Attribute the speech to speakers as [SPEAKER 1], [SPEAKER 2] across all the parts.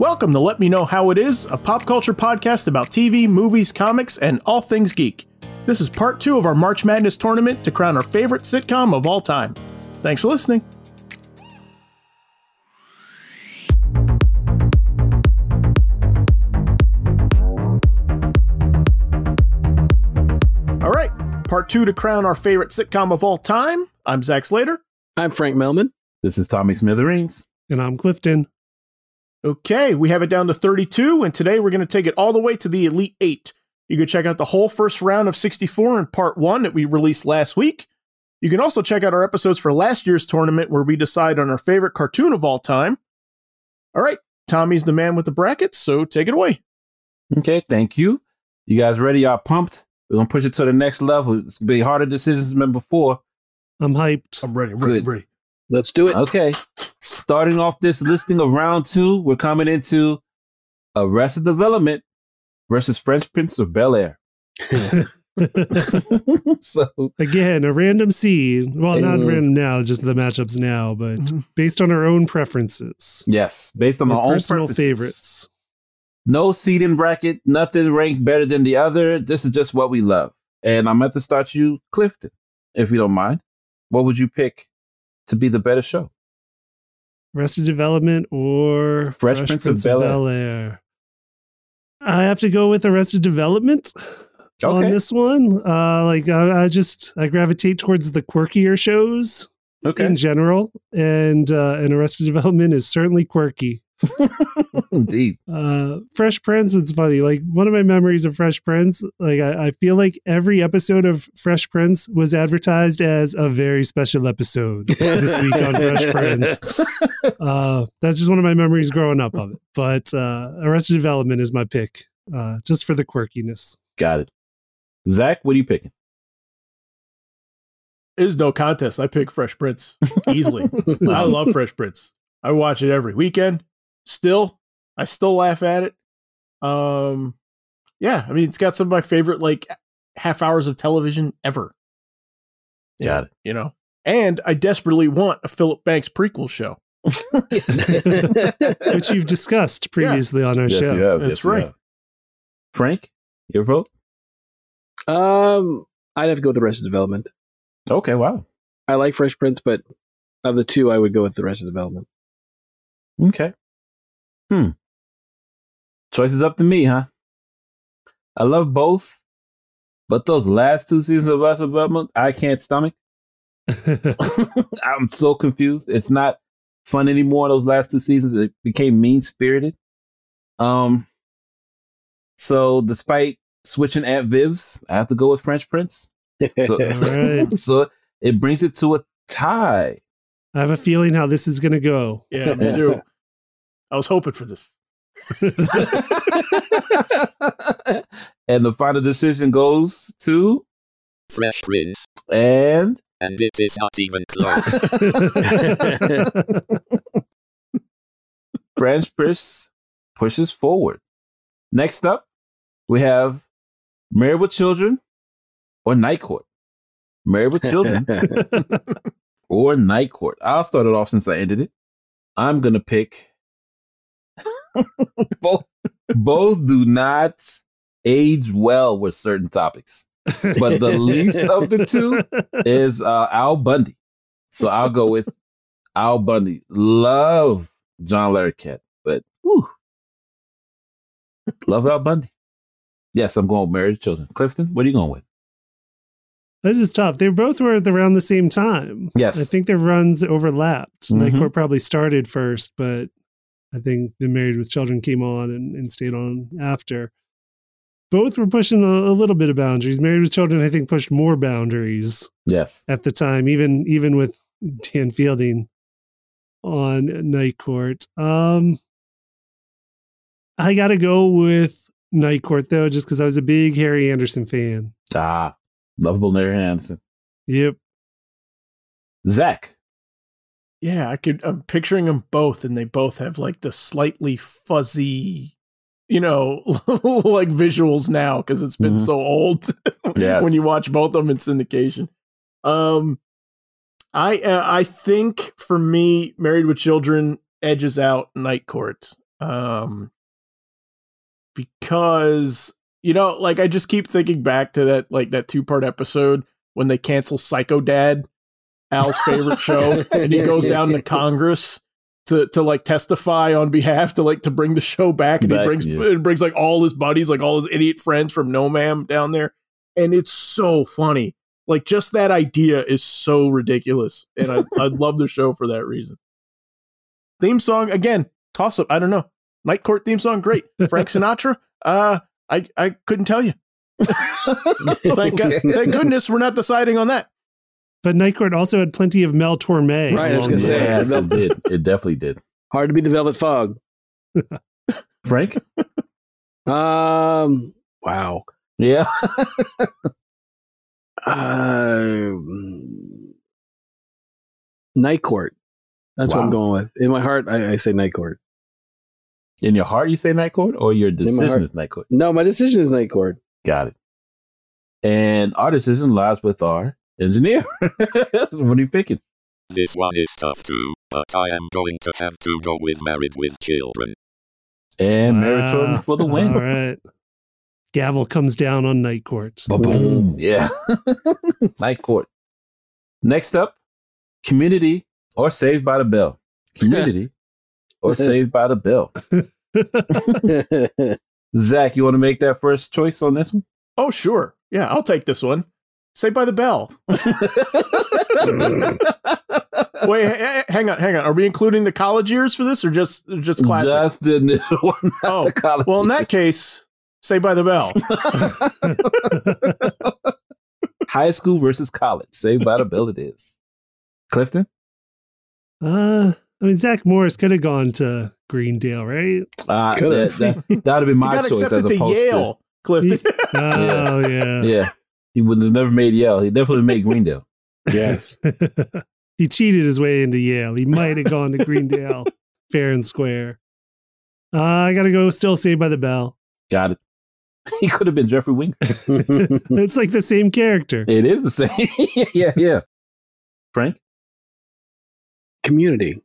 [SPEAKER 1] Welcome to Let Me Know How It Is, a pop culture podcast about TV, movies, comics, and all things geek. This is part two of our March Madness tournament to crown our favorite sitcom of all time. Thanks for listening. All right, part two to crown our favorite sitcom of all time. I'm Zach Slater.
[SPEAKER 2] I'm Frank Melman.
[SPEAKER 3] This is Tommy Smithereens.
[SPEAKER 4] And I'm Clifton.
[SPEAKER 1] Okay, we have it down to 32, and today we're going to take it all the way to the Elite Eight. You can check out the whole first round of 64 in part one that we released last week. You can also check out our episodes for last year's tournament where we decide on our favorite cartoon of all time. All right, Tommy's the man with the brackets, so take it away.
[SPEAKER 3] Okay, thank you. You guys ready? Y'all pumped? We're going to push it to the next level. It's going to be harder decisions than before.
[SPEAKER 4] I'm hyped.
[SPEAKER 1] I'm ready, ready,
[SPEAKER 3] Good.
[SPEAKER 1] ready.
[SPEAKER 2] Let's do it.
[SPEAKER 3] Okay, starting off this listing of round two, we're coming into Arrested Development versus French Prince of Bel Air. so,
[SPEAKER 4] Again, a random seed. Well, not
[SPEAKER 3] Uh,
[SPEAKER 4] random now, just the matchups now, but
[SPEAKER 1] Mhm.
[SPEAKER 4] based on our own preferences.
[SPEAKER 3] yes, based on
[SPEAKER 4] Our
[SPEAKER 3] our own
[SPEAKER 4] personal
[SPEAKER 3] preferences.
[SPEAKER 4] favorites.
[SPEAKER 3] No seeding bracket, nothing ranked better than the other. This is just what we love. And I'm at to start you, Clifton, if you don't mind. What would you pick to be the better show?
[SPEAKER 4] Arrested Development or
[SPEAKER 3] Fresh Prince of Bel-Air.
[SPEAKER 4] Bel-Air? I have to go with Arrested Development
[SPEAKER 3] Okay.
[SPEAKER 4] on this one. Uh, like I, I just I gravitate towards the quirkier shows
[SPEAKER 3] Okay.
[SPEAKER 4] in general, and uh, and Arrested Development is certainly quirky.
[SPEAKER 3] Indeed.
[SPEAKER 4] uh fresh prince it's funny like one of my memories of fresh prince like I, I feel like every episode of fresh prince was advertised as a very special episode this week on fresh prince uh that's just one of my memories growing up of it but uh arrested development is my pick uh just for the quirkiness
[SPEAKER 3] Got it. Zach, what are you picking?
[SPEAKER 1] There's no contest. I pick Fresh Prince easily. I love Fresh Prince. I watch it every weekend. Still, I still laugh at it. Um, yeah, I mean, it's got some of my favorite like half hours of television ever.
[SPEAKER 3] Got it.
[SPEAKER 1] You know, and I desperately want a Philip Banks prequel show.
[SPEAKER 4] which you've discussed previously on our
[SPEAKER 3] Yes,
[SPEAKER 4] show
[SPEAKER 3] you have.
[SPEAKER 1] That's
[SPEAKER 3] Yes, you
[SPEAKER 1] right.
[SPEAKER 3] have. Frank, your vote?
[SPEAKER 2] Um, I'd have to go with the rest of development.
[SPEAKER 3] Okay, wow.
[SPEAKER 2] I like Fresh Prince, but of the two, I would go with the rest of development.
[SPEAKER 3] Okay. Hmm. Choice is up to me, huh? I love both, but those last two seasons of Arrested Development, I can't stomach. I'm so confused. It's not fun anymore. Those last two seasons, it became mean spirited. Um. So, despite switching Aunt Viv's, I have to go with French Prince. So,
[SPEAKER 4] All right.
[SPEAKER 3] so it brings it to a tie.
[SPEAKER 4] i have a feeling how this is going to go
[SPEAKER 1] Yeah, me too. I was hoping for this.
[SPEAKER 3] and the final decision goes to
[SPEAKER 5] Fresh Prince,
[SPEAKER 3] and
[SPEAKER 5] and it is not even close.
[SPEAKER 3] French Prince pushes forward. Next up, we have Married with Children or Night Court. Married with Children or Night Court. I'll start it off since I ended it. I'm gonna pick both. Both do not age well with certain topics, but the least of the two is uh, Al Bundy. So I'll go with Al Bundy. Love John Larroquette, but whew, love Al Bundy. Yes, I'm going with Married Children. Clifton, what are you going with?
[SPEAKER 4] This is tough. They both were at around the same time.
[SPEAKER 3] Yes.
[SPEAKER 4] I think their runs overlapped.
[SPEAKER 3] Mhm.
[SPEAKER 4] Night Court probably started first, but I think the Married with Children came on and, and stayed on after. Both were pushing a, a little bit of boundaries. Married with Children, I think, pushed more boundaries
[SPEAKER 3] Yes.
[SPEAKER 4] at the time, even even with Dan Fielding on Night Court. Um, I got to go with Night Court though, just because I was a big Harry Anderson fan.
[SPEAKER 3] Ah, lovable Harry Anderson.
[SPEAKER 4] Yep.
[SPEAKER 3] Zach.
[SPEAKER 1] Yeah, I could. I'm picturing them both, and they both have like the slightly fuzzy, you know, like visuals now because it's been
[SPEAKER 3] Mhm.
[SPEAKER 1] so old.
[SPEAKER 3] Yes.
[SPEAKER 1] when you watch both of them in syndication. Um, I uh, I think for me, Married with Children edges out Night Court. Um, because you know, like I just keep thinking back to that like that two part episode when they cancel Psycho Dad, Al's favorite show, and he goes down to Congress to to like testify on behalf to like to bring the show back, and he brings
[SPEAKER 3] yeah.
[SPEAKER 1] it brings like all his buddies, like all his idiot friends from No Ma'am down there, and it's so funny. Like just that idea is so ridiculous, and I I love the show for that reason. Theme song again, toss up. I don't know. Night Court theme song, great. Frank Sinatra, uh, I I couldn't tell you. Thank God, thank goodness we're not deciding on that.
[SPEAKER 4] But Night Court also had plenty of Mel Torme.
[SPEAKER 2] Right, I was gonna say,
[SPEAKER 3] yes, it did. It definitely did.
[SPEAKER 2] Hard to be the Velvet Fog.
[SPEAKER 3] Frank?
[SPEAKER 2] Um. Wow.
[SPEAKER 3] Yeah.
[SPEAKER 2] Um, Night Court. That's what I'm going with. In my heart, I, I say Night Court.
[SPEAKER 3] In your heart, you say Night Court, or your decision is Night Court?
[SPEAKER 2] No, my decision is Night Court.
[SPEAKER 3] Got it. And our decision lies with our engineer. what are you picking?
[SPEAKER 5] This one is tough too, but I am going to have to go with Married with Children.
[SPEAKER 3] And Mary
[SPEAKER 4] Wow.
[SPEAKER 3] Jordan for the win.
[SPEAKER 4] All right. Gavel comes down on Night Court.
[SPEAKER 3] Ba-boom. Yeah. Night Court. Next up, Community or Saved by the Bell. Community or Saved by the Bell. Zach, you want to make that first choice on this one?
[SPEAKER 1] Oh sure, yeah, I'll take this one. Say by the bell. Wait, h- h- hang on, hang on. Are we including the college years for this, or just just classic?
[SPEAKER 3] Just the initial one.
[SPEAKER 1] Oh,
[SPEAKER 3] the college
[SPEAKER 1] well, in
[SPEAKER 3] years.
[SPEAKER 1] that case, say by the bell.
[SPEAKER 3] High school versus college. Saved by the Bell it is. Clifton?
[SPEAKER 4] Uh, I mean, Zach Morris could have gone to Greendale, right?
[SPEAKER 3] Uh,
[SPEAKER 2] Could've.
[SPEAKER 3] that, that, that would have been
[SPEAKER 1] You
[SPEAKER 3] my
[SPEAKER 1] got
[SPEAKER 3] choice
[SPEAKER 1] accepted
[SPEAKER 3] as
[SPEAKER 1] to
[SPEAKER 3] opposed
[SPEAKER 1] Yale, Clifton.
[SPEAKER 4] Oh, yeah.
[SPEAKER 3] Yeah. He would have never made Yale. He definitely made Greendale.
[SPEAKER 2] yes.
[SPEAKER 4] he cheated his way into Yale. He might have gone to Greendale, fair and square. Uh, I got to go still Saved by the Bell.
[SPEAKER 3] Got it. He could have been Jeffrey Winger.
[SPEAKER 4] It's like the same character.
[SPEAKER 3] It is the same. yeah, yeah. Frank?
[SPEAKER 2] Community.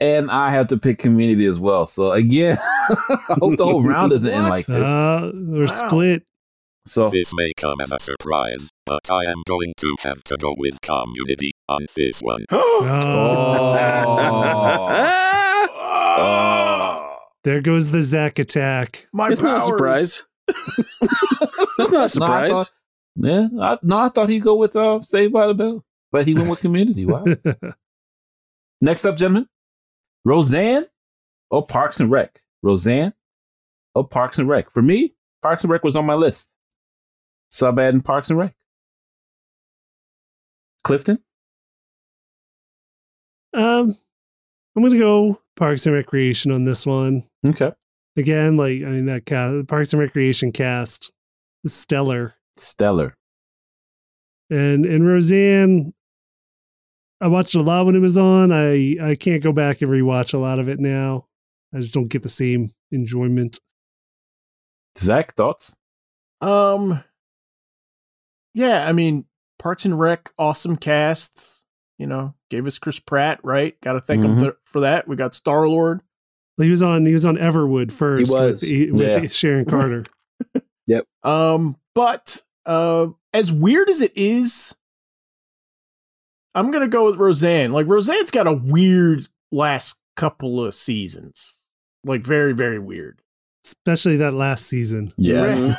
[SPEAKER 3] And I have to pick community as well. So again, I hope the whole round doesn't end like this.
[SPEAKER 4] Uh, we're
[SPEAKER 1] Wow.
[SPEAKER 4] split.
[SPEAKER 3] So
[SPEAKER 5] This may come as a surprise, but I am going to have to go with Community on this one.
[SPEAKER 4] Oh,
[SPEAKER 3] Oh.
[SPEAKER 4] there goes the Zach attack.
[SPEAKER 1] My
[SPEAKER 2] It's not a
[SPEAKER 1] powers.
[SPEAKER 2] surprise. That's not a
[SPEAKER 3] No, I
[SPEAKER 2] surprise.
[SPEAKER 3] thought, yeah, I, no, I thought he'd go with uh, Saved by the Bell, but he went with Community. Wow. Next up, gentlemen, Roseanne or Parks and Rec? Roseanne or Parks and Rec? For me, Parks and Rec was on my list. Sub adding Parks and Rec. Clifton?
[SPEAKER 4] um, I'm gonna go Parks and Recreation on this one.
[SPEAKER 3] Okay.
[SPEAKER 4] Again, like I mean that cast, Parks and Recreation cast is stellar.
[SPEAKER 3] Stellar.
[SPEAKER 4] And and Roseanne, I watched a lot when it was on. I I can't go back and rewatch a lot of it now. I just don't get the same enjoyment.
[SPEAKER 3] Zach, thoughts?
[SPEAKER 1] Um, yeah, I mean, Parks and Rec, awesome cast. You know, gave us Chris Pratt, right? Got to thank him
[SPEAKER 3] Mhm.
[SPEAKER 1] th- for that. We got Star Lord.
[SPEAKER 4] He was on he was on Everwood first
[SPEAKER 2] was.
[SPEAKER 4] with, with
[SPEAKER 3] Yeah.
[SPEAKER 4] Sharon Carter. Yep.
[SPEAKER 1] Um, but uh, as weird as it is, I'm gonna go with Roseanne. Like Roseanne's got a weird last couple of seasons, like very very weird.
[SPEAKER 4] Especially that last season.
[SPEAKER 3] Yes.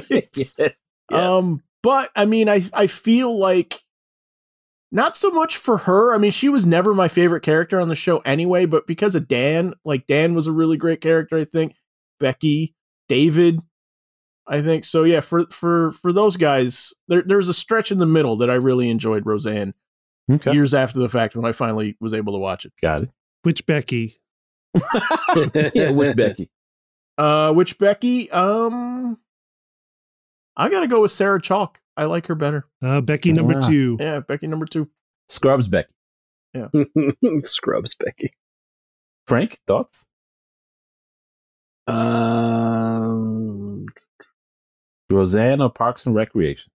[SPEAKER 1] It's-
[SPEAKER 3] yes.
[SPEAKER 1] Um, but I mean, I I feel like not so much for her. I mean, she was never my favorite character on the show anyway. But because of Dan, like Dan was a really great character. I think Becky, David, I think so. Yeah, for for for those guys, there there's a stretch in the middle that I really enjoyed Roseanne
[SPEAKER 3] okay.
[SPEAKER 1] years after the fact when I finally was able to watch it.
[SPEAKER 3] Got it.
[SPEAKER 4] Which Becky?
[SPEAKER 3] yeah, with Becky.
[SPEAKER 1] Uh, which Becky? Um, I gotta go with Sarah Chalke. I like her better.
[SPEAKER 4] Uh, Becky number
[SPEAKER 3] Ah.
[SPEAKER 4] two.
[SPEAKER 1] Yeah, Becky number two.
[SPEAKER 3] Scrubs Becky. Yeah.
[SPEAKER 2] Scrubs, Becky.
[SPEAKER 3] Frank, thoughts?
[SPEAKER 2] Um,
[SPEAKER 3] Roseanne or Parks and Recreation?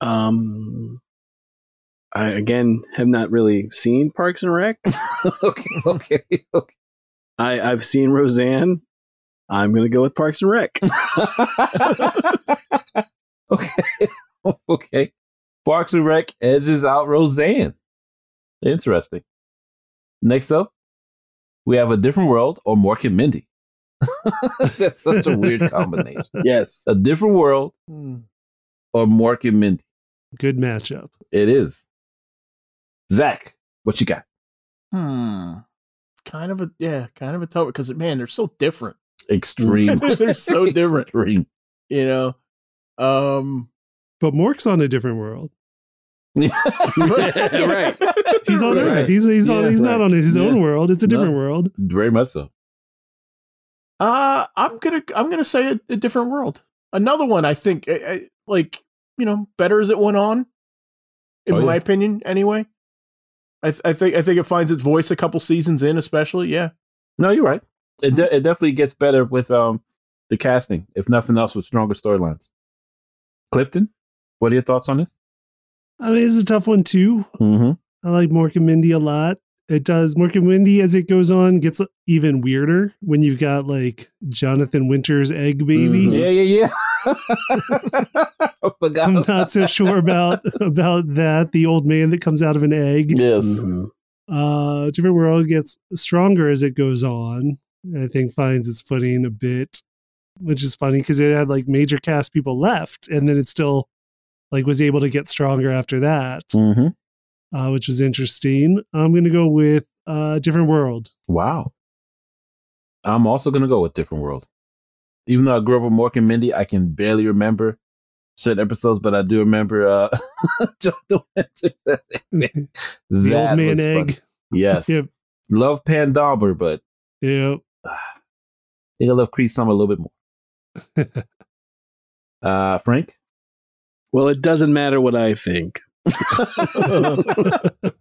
[SPEAKER 2] um, I again have not really seen Parks and Rec.
[SPEAKER 3] okay, okay, okay.
[SPEAKER 2] I I've seen Roseanne. I'm gonna go with Parks and Rec.
[SPEAKER 3] okay, okay. Parks and Rec edges out Roseanne. Interesting. Next up, we have a different world or Mork and Mindy. That's such a weird combination.
[SPEAKER 2] yes.
[SPEAKER 3] A different world
[SPEAKER 1] Hmm.
[SPEAKER 3] or Mork and Mindy.
[SPEAKER 4] Good matchup.
[SPEAKER 3] It is. Zach, what you got?
[SPEAKER 1] Hmm. Kind of a yeah, kind of a tough because man, they're so different.
[SPEAKER 3] Extreme.
[SPEAKER 1] they're so different.
[SPEAKER 3] Extreme.
[SPEAKER 1] You know. Um.
[SPEAKER 4] But Mork's on a different world.
[SPEAKER 2] yeah, right.
[SPEAKER 4] He's on
[SPEAKER 2] Right.
[SPEAKER 4] Earth. He's he's on.
[SPEAKER 2] Yeah,
[SPEAKER 4] He's not on his
[SPEAKER 3] Yeah.
[SPEAKER 4] own world. It's a different
[SPEAKER 3] No.
[SPEAKER 4] world.
[SPEAKER 3] Very much so.
[SPEAKER 1] Uh, I'm gonna I'm gonna say a, a different world. Another one. I think I, I, like you know better as it went on. In
[SPEAKER 3] Oh,
[SPEAKER 1] my
[SPEAKER 3] yeah.
[SPEAKER 1] opinion, anyway. I th- I think I think it finds its voice a couple seasons in, especially. Yeah.
[SPEAKER 3] No, you're right. It, de- it definitely gets better with um the casting, if nothing else, with stronger storylines. Clifton, what are your thoughts on this?
[SPEAKER 4] I mean, it's a tough one too.
[SPEAKER 3] Mm-hmm.
[SPEAKER 4] I like Mork and Mindy a lot. It does Mork and Mindy as it goes on gets even weirder when you've got like Jonathan Winter's egg baby.
[SPEAKER 2] Mhm.
[SPEAKER 3] Yeah, yeah, yeah. I forgot.
[SPEAKER 4] I'm not so sure about about that. The old man that comes out of an egg.
[SPEAKER 3] Yes.
[SPEAKER 2] Mhm.
[SPEAKER 4] Uh, Different World gets stronger as it goes on. I think finds its footing a bit, which is funny because it had like major cast people left, and then it still like was able to get stronger after that,
[SPEAKER 3] Mm-hmm.
[SPEAKER 4] uh, which was interesting. I'm gonna go with uh, Different World.
[SPEAKER 3] Wow. I'm also gonna go with different world. Even though I grew up with Mork and Mindy, I can barely remember certain episodes, but I do remember uh Jonathan Winters.
[SPEAKER 4] the old man
[SPEAKER 3] was funny.
[SPEAKER 4] egg.
[SPEAKER 3] Yes.
[SPEAKER 4] Yep.
[SPEAKER 3] Love Pam Dawber, but
[SPEAKER 4] Yep.
[SPEAKER 3] I think I love Cree Summer a little bit more. Uh Frank?
[SPEAKER 2] Well, it doesn't matter what I think.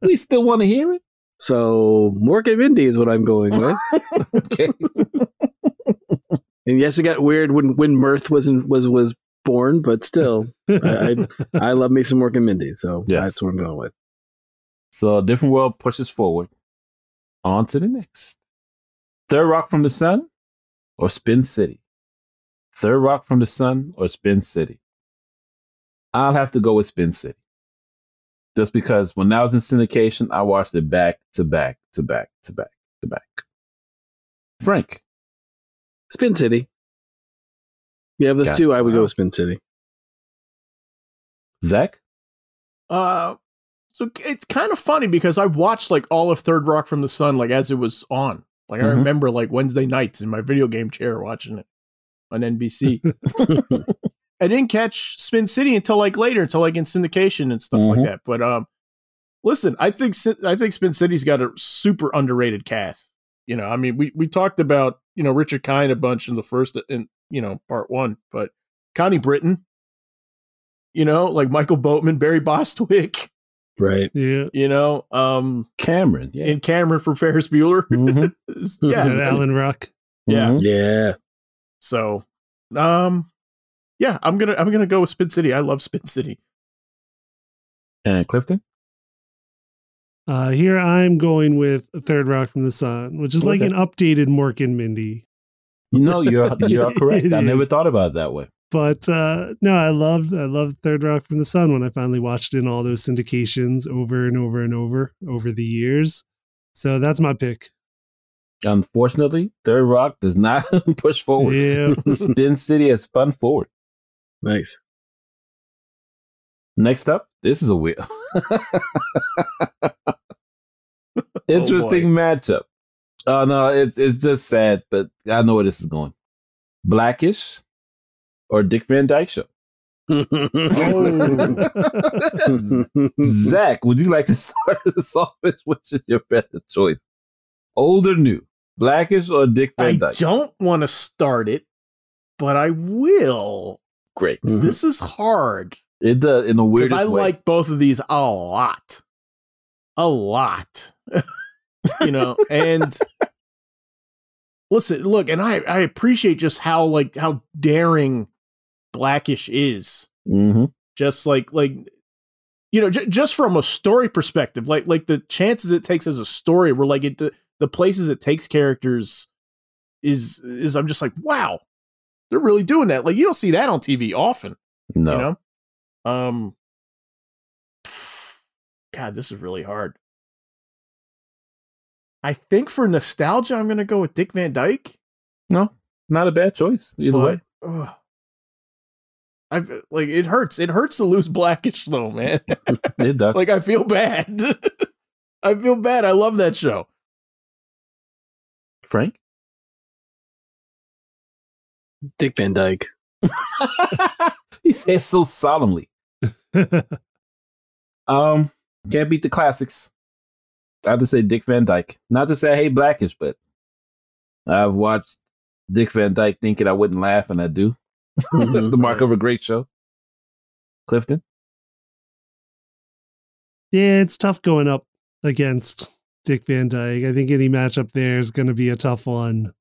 [SPEAKER 3] we still want to hear it.
[SPEAKER 2] So Mork and Mindy is what I'm going with.
[SPEAKER 3] Okay.
[SPEAKER 2] And yes, it got weird when when Mearth was in, was was born, but still, I, I, I love me some and Mindy, so
[SPEAKER 3] Yes.
[SPEAKER 2] that's what I'm going with.
[SPEAKER 3] So a different world pushes forward. On to the next. Third Rock from the Sun or Spin City? Third Rock from the Sun or Spin City? I'll have to go with Spin City. Just because when I was in syndication, I watched it back to back to back to back to back. Frank.
[SPEAKER 2] Spin City. Yeah, of those
[SPEAKER 3] Got it.
[SPEAKER 2] two, I would go with Spin City.
[SPEAKER 3] Zach?
[SPEAKER 1] Uh, so it's kind of funny because I watched like all of Third Rock from the Sun like as it was on. Like I
[SPEAKER 3] Mhm.
[SPEAKER 1] remember like Wednesday nights in my video game chair watching it on NBC. I didn't catch Spin City until like later, until like in syndication and stuff
[SPEAKER 3] Mhm.
[SPEAKER 1] like that. But um, listen, I think I think Spin City's got a super underrated cast. You know, I mean, we we talked about you know Richard Kind a bunch in the first in you know part one, but Connie Britton, you know, like Michael Boatman, Barry Bostwick,
[SPEAKER 2] right.
[SPEAKER 4] Yeah.
[SPEAKER 1] you know, um,
[SPEAKER 3] Cameron. Yeah.
[SPEAKER 1] and Cameron from Ferris Bueller.
[SPEAKER 3] Mhm.
[SPEAKER 4] Is that
[SPEAKER 1] yeah,
[SPEAKER 4] Alan Ruck?
[SPEAKER 1] Yeah.
[SPEAKER 3] Mhm.
[SPEAKER 2] Yeah.
[SPEAKER 1] So, um, yeah, I'm gonna I'm gonna go with Spin City. I love Spin City.
[SPEAKER 3] And Clifton?
[SPEAKER 4] Uh, here I'm going with Third Rock from the Sun, which is like
[SPEAKER 3] Okay.
[SPEAKER 4] an updated Mork and Mindy.
[SPEAKER 3] No, you're you're correct.
[SPEAKER 4] It
[SPEAKER 3] I never thought about it that way.
[SPEAKER 4] But uh, no, I loved I loved Third Rock from the Sun when I finally watched it in all those syndications over and over and over over the years. So that's my pick.
[SPEAKER 3] Unfortunately, Third Rock does not push forward.
[SPEAKER 4] Yeah.
[SPEAKER 3] Spin City has spun forward.
[SPEAKER 2] Nice.
[SPEAKER 3] Next up, this is a weird, interesting matchup. Oh no, it's it's just sad, but I know where this is going. Blackish or Dick Van Dyke Show. Zach, would you like to start this off? Which is your better choice? Old or new? Blackish or Dick Van Dyke?
[SPEAKER 1] I don't want to start it, but I will.
[SPEAKER 3] Great.
[SPEAKER 2] Mhm.
[SPEAKER 1] This is hard
[SPEAKER 3] It does in a
[SPEAKER 1] because
[SPEAKER 3] weirdest
[SPEAKER 1] I
[SPEAKER 3] way.
[SPEAKER 1] like both of these a lot, a lot. you know, and listen, look, and I I appreciate just how like how daring Blackish is.
[SPEAKER 3] hmm
[SPEAKER 1] Just like like you know, j- just from a story perspective, like like the chances it takes as a story, where like it the, the places it takes characters is is I'm just like, wow, they're really doing that. Like you don't see that on TV often,
[SPEAKER 3] No.
[SPEAKER 1] you know. Um, God, this is really hard. I think for nostalgia, I'm gonna go with Dick Van Dyke.
[SPEAKER 3] No. Not a bad choice. Either
[SPEAKER 1] but,
[SPEAKER 3] way.
[SPEAKER 1] ugh. I've like it hurts. It hurts to lose Blackish though, man.
[SPEAKER 3] It does.
[SPEAKER 1] like I feel bad. I feel bad. I love that show.
[SPEAKER 3] Frank?
[SPEAKER 2] Dick Van Dyke.
[SPEAKER 3] he says so solemnly. Um, can't beat the classics. I have to say Dick Van Dyke. Not to say I hate Blackish, but I've watched Dick Van Dyke thinking I wouldn't laugh, and I do. That's the mark of a great show. Clifton?
[SPEAKER 4] Yeah, it's tough going up against Dick Van Dyke. I think any matchup there is going to be a tough one.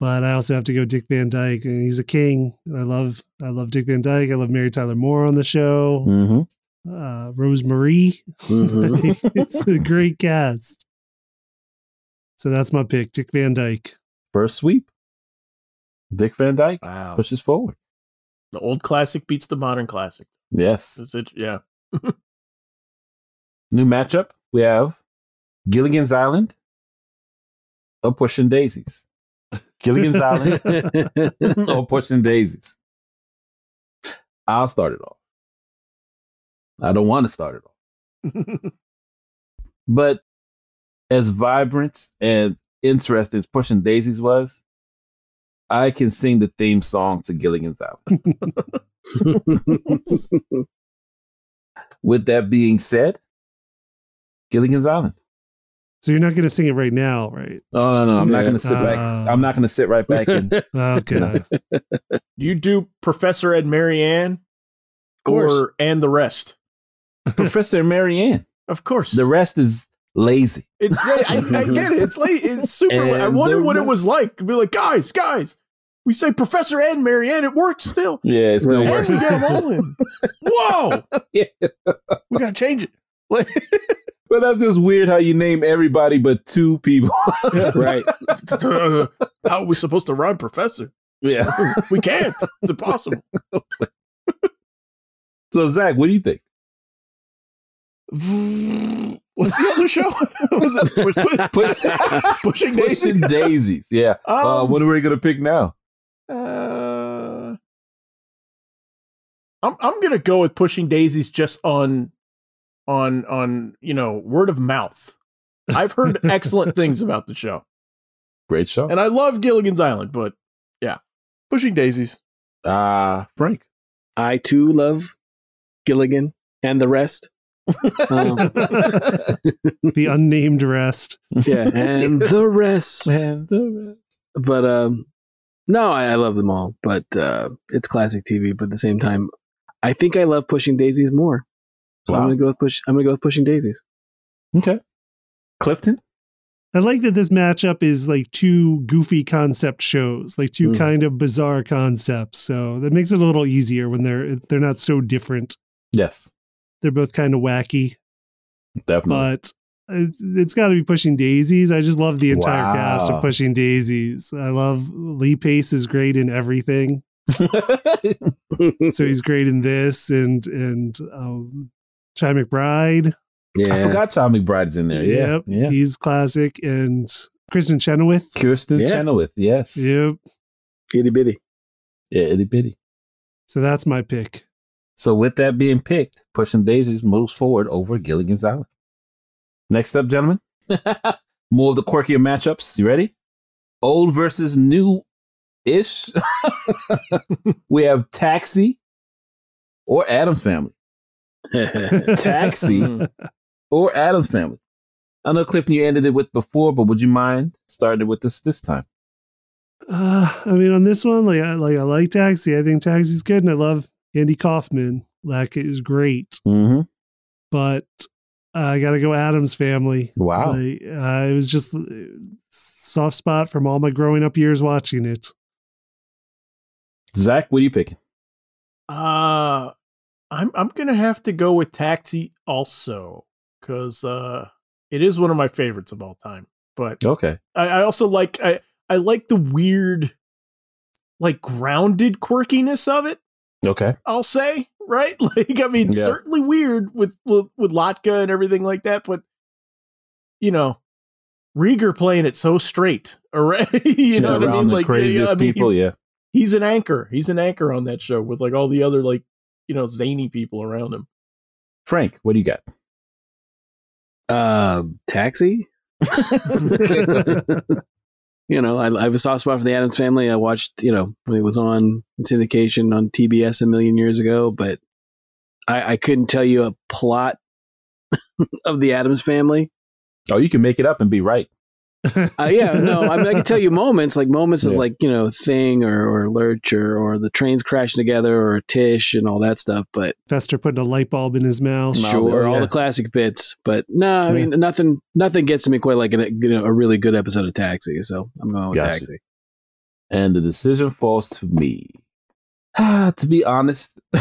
[SPEAKER 4] But I also have to go Dick Van Dyke, and he's a king. I love, I love Dick Van Dyke. I love Mary Tyler Moore on the show.
[SPEAKER 3] Mm-hmm.
[SPEAKER 4] Uh, Rosemary.
[SPEAKER 2] Mhm.
[SPEAKER 4] it's a great cast. So that's my pick, Dick Van Dyke.
[SPEAKER 3] First sweep. Dick Van Dyke
[SPEAKER 1] Wow.
[SPEAKER 3] pushes forward.
[SPEAKER 1] The old classic beats the modern classic.
[SPEAKER 3] Yes.
[SPEAKER 1] That's it. Yeah.
[SPEAKER 3] New matchup. We have Gilligan's Island or Pushing Daisies. Gilligan's Island or Pushing Daisies. I'll start it off. I don't want to start it off. But as vibrant and interesting as Pushing Daisies was, I can sing the theme song to Gilligan's Island. With that being said, Gilligan's Island.
[SPEAKER 4] So you're not going to sing it right now, right?
[SPEAKER 3] Oh no, no, I'm not gonna sit back.
[SPEAKER 4] Uh,
[SPEAKER 3] I'm not gonna sit right back in.
[SPEAKER 4] Okay.
[SPEAKER 1] you do Professor Ed Mary
[SPEAKER 2] Ann
[SPEAKER 1] or and the rest.
[SPEAKER 3] Professor Mary Ann.
[SPEAKER 1] Of course.
[SPEAKER 3] The rest is lazy.
[SPEAKER 1] It's I, I, I get it. It's late. It's super. late. I wonder
[SPEAKER 3] the
[SPEAKER 1] what it was like. Be like, guys, guys. We say Professor Ed and Mary Ann. It worked still.
[SPEAKER 3] Yeah, it's still
[SPEAKER 2] Right.
[SPEAKER 1] And we get them all in. Whoa.
[SPEAKER 3] Yeah.
[SPEAKER 1] We gotta change it. Like,
[SPEAKER 3] But that's just weird how you name everybody but two people.
[SPEAKER 2] right.
[SPEAKER 1] how are we supposed to rhyme Professor?
[SPEAKER 3] yeah.
[SPEAKER 1] We can't. It's impossible.
[SPEAKER 3] So Zach, what do you think?
[SPEAKER 1] What's the other show? Was it
[SPEAKER 3] Push,
[SPEAKER 1] Pushing Daisy?
[SPEAKER 3] pushing daisies. Yeah. uh,
[SPEAKER 1] Um,
[SPEAKER 3] what are we gonna pick now?
[SPEAKER 1] Uh, I'm I'm gonna go with pushing daisies just on on on you know word of mouth. I've heard excellent things about the show,
[SPEAKER 3] Great show.
[SPEAKER 1] and I love Gilligan's Island, but yeah, pushing daisies.
[SPEAKER 3] Uh Frank.
[SPEAKER 2] I too love Gilligan and the rest. Um,
[SPEAKER 4] the unnamed rest.
[SPEAKER 2] yeah, and the rest.
[SPEAKER 3] and the rest.
[SPEAKER 2] But um, no, I, I love them all. But uh, it's classic TV. But at the same time, I think I love Pushing Daisies more. So I'm gonna go with push. I'm gonna go with Pushing Daisies.
[SPEAKER 3] Okay. Clifton.
[SPEAKER 4] I like that this matchup is like two goofy concept shows, like two
[SPEAKER 2] Mm.
[SPEAKER 4] kind of bizarre concepts. So that makes it a little easier when they're they're not so different.
[SPEAKER 3] Yes.
[SPEAKER 4] They're both kind of wacky,
[SPEAKER 3] Definitely.
[SPEAKER 4] but it- it's got to be Pushing Daisies. I just love the entire cast of Pushing Daisies. I love Lee Pace is great in everything. So he's great in this and and um, Chi McBride.
[SPEAKER 2] yeah,
[SPEAKER 3] I forgot Tom McBride's in there. Yeah.
[SPEAKER 4] Yep,
[SPEAKER 3] Yeah.
[SPEAKER 4] he's classic and Kristin Chenoweth.
[SPEAKER 3] Kirsten
[SPEAKER 2] Yeah.
[SPEAKER 3] Chenoweth. Yes.
[SPEAKER 4] Yep.
[SPEAKER 2] itty bitty.
[SPEAKER 3] Yeah, itty bitty.
[SPEAKER 4] So that's my pick.
[SPEAKER 3] So with that being picked, Pushing Daisies moves forward over Gilligan's Island. Next up, gentlemen, more of the quirkier matchups. You ready? Old versus new ish. we have Taxi or Addams Family. Taxi
[SPEAKER 1] Mm.
[SPEAKER 3] or Addams Family. I know Clifton you ended it with before, but would you mind starting it with this this time?
[SPEAKER 4] Uh, I mean, on this one, like I like I like Taxi. I think Taxi's good, and I love Andy Kaufman. Like is great,
[SPEAKER 3] Mm-hmm.
[SPEAKER 4] but uh, I got to go Addams Family.
[SPEAKER 3] Wow.
[SPEAKER 4] Like, uh, it was just soft spot from all my growing up years watching it.
[SPEAKER 3] Zach, what are you picking?
[SPEAKER 1] Uh I'm I'm gonna have to go with Taxi also because uh, it is one of my favorites of all time. But
[SPEAKER 3] Okay.
[SPEAKER 1] I, I also like I I like the weird, like grounded quirkiness of it.
[SPEAKER 3] Okay.
[SPEAKER 1] I'll say right. Like I mean,
[SPEAKER 3] Yeah.
[SPEAKER 1] certainly weird with with, with Latka and everything like that, but you know. Reiger playing it so straight, right? you know
[SPEAKER 3] Yeah,
[SPEAKER 1] what I mean? Like,
[SPEAKER 3] craziest
[SPEAKER 1] I mean, he-
[SPEAKER 3] people. yeah.
[SPEAKER 1] he's an anchor. He's an anchor on that show with like all the other like you know zany people around him.
[SPEAKER 3] Frank, what do you got?
[SPEAKER 2] Uh, taxi. you know, I, I have a soft spot for the Addams Family. I watched, you know, when it was on syndication on TBS a million years ago, but I, I couldn't tell you a plot of the Addams Family.
[SPEAKER 3] Oh, you can make it up and be right.
[SPEAKER 2] Uh, yeah, no, I mean, I can tell you moments, like moments of like, you know, Thing or, or Lurch or, or the trains crashing together or Tish and all that stuff. But
[SPEAKER 4] Fester putting a light bulb in his mouth.
[SPEAKER 3] No,
[SPEAKER 2] sure,
[SPEAKER 3] yeah.
[SPEAKER 2] all the classic bits. But no, I mean, nothing, nothing gets to me quite like a, you know, a really good episode of Taxi. So I'm going with
[SPEAKER 3] Gotcha.
[SPEAKER 2] Taxi.
[SPEAKER 3] And the decision falls to me. to be honest,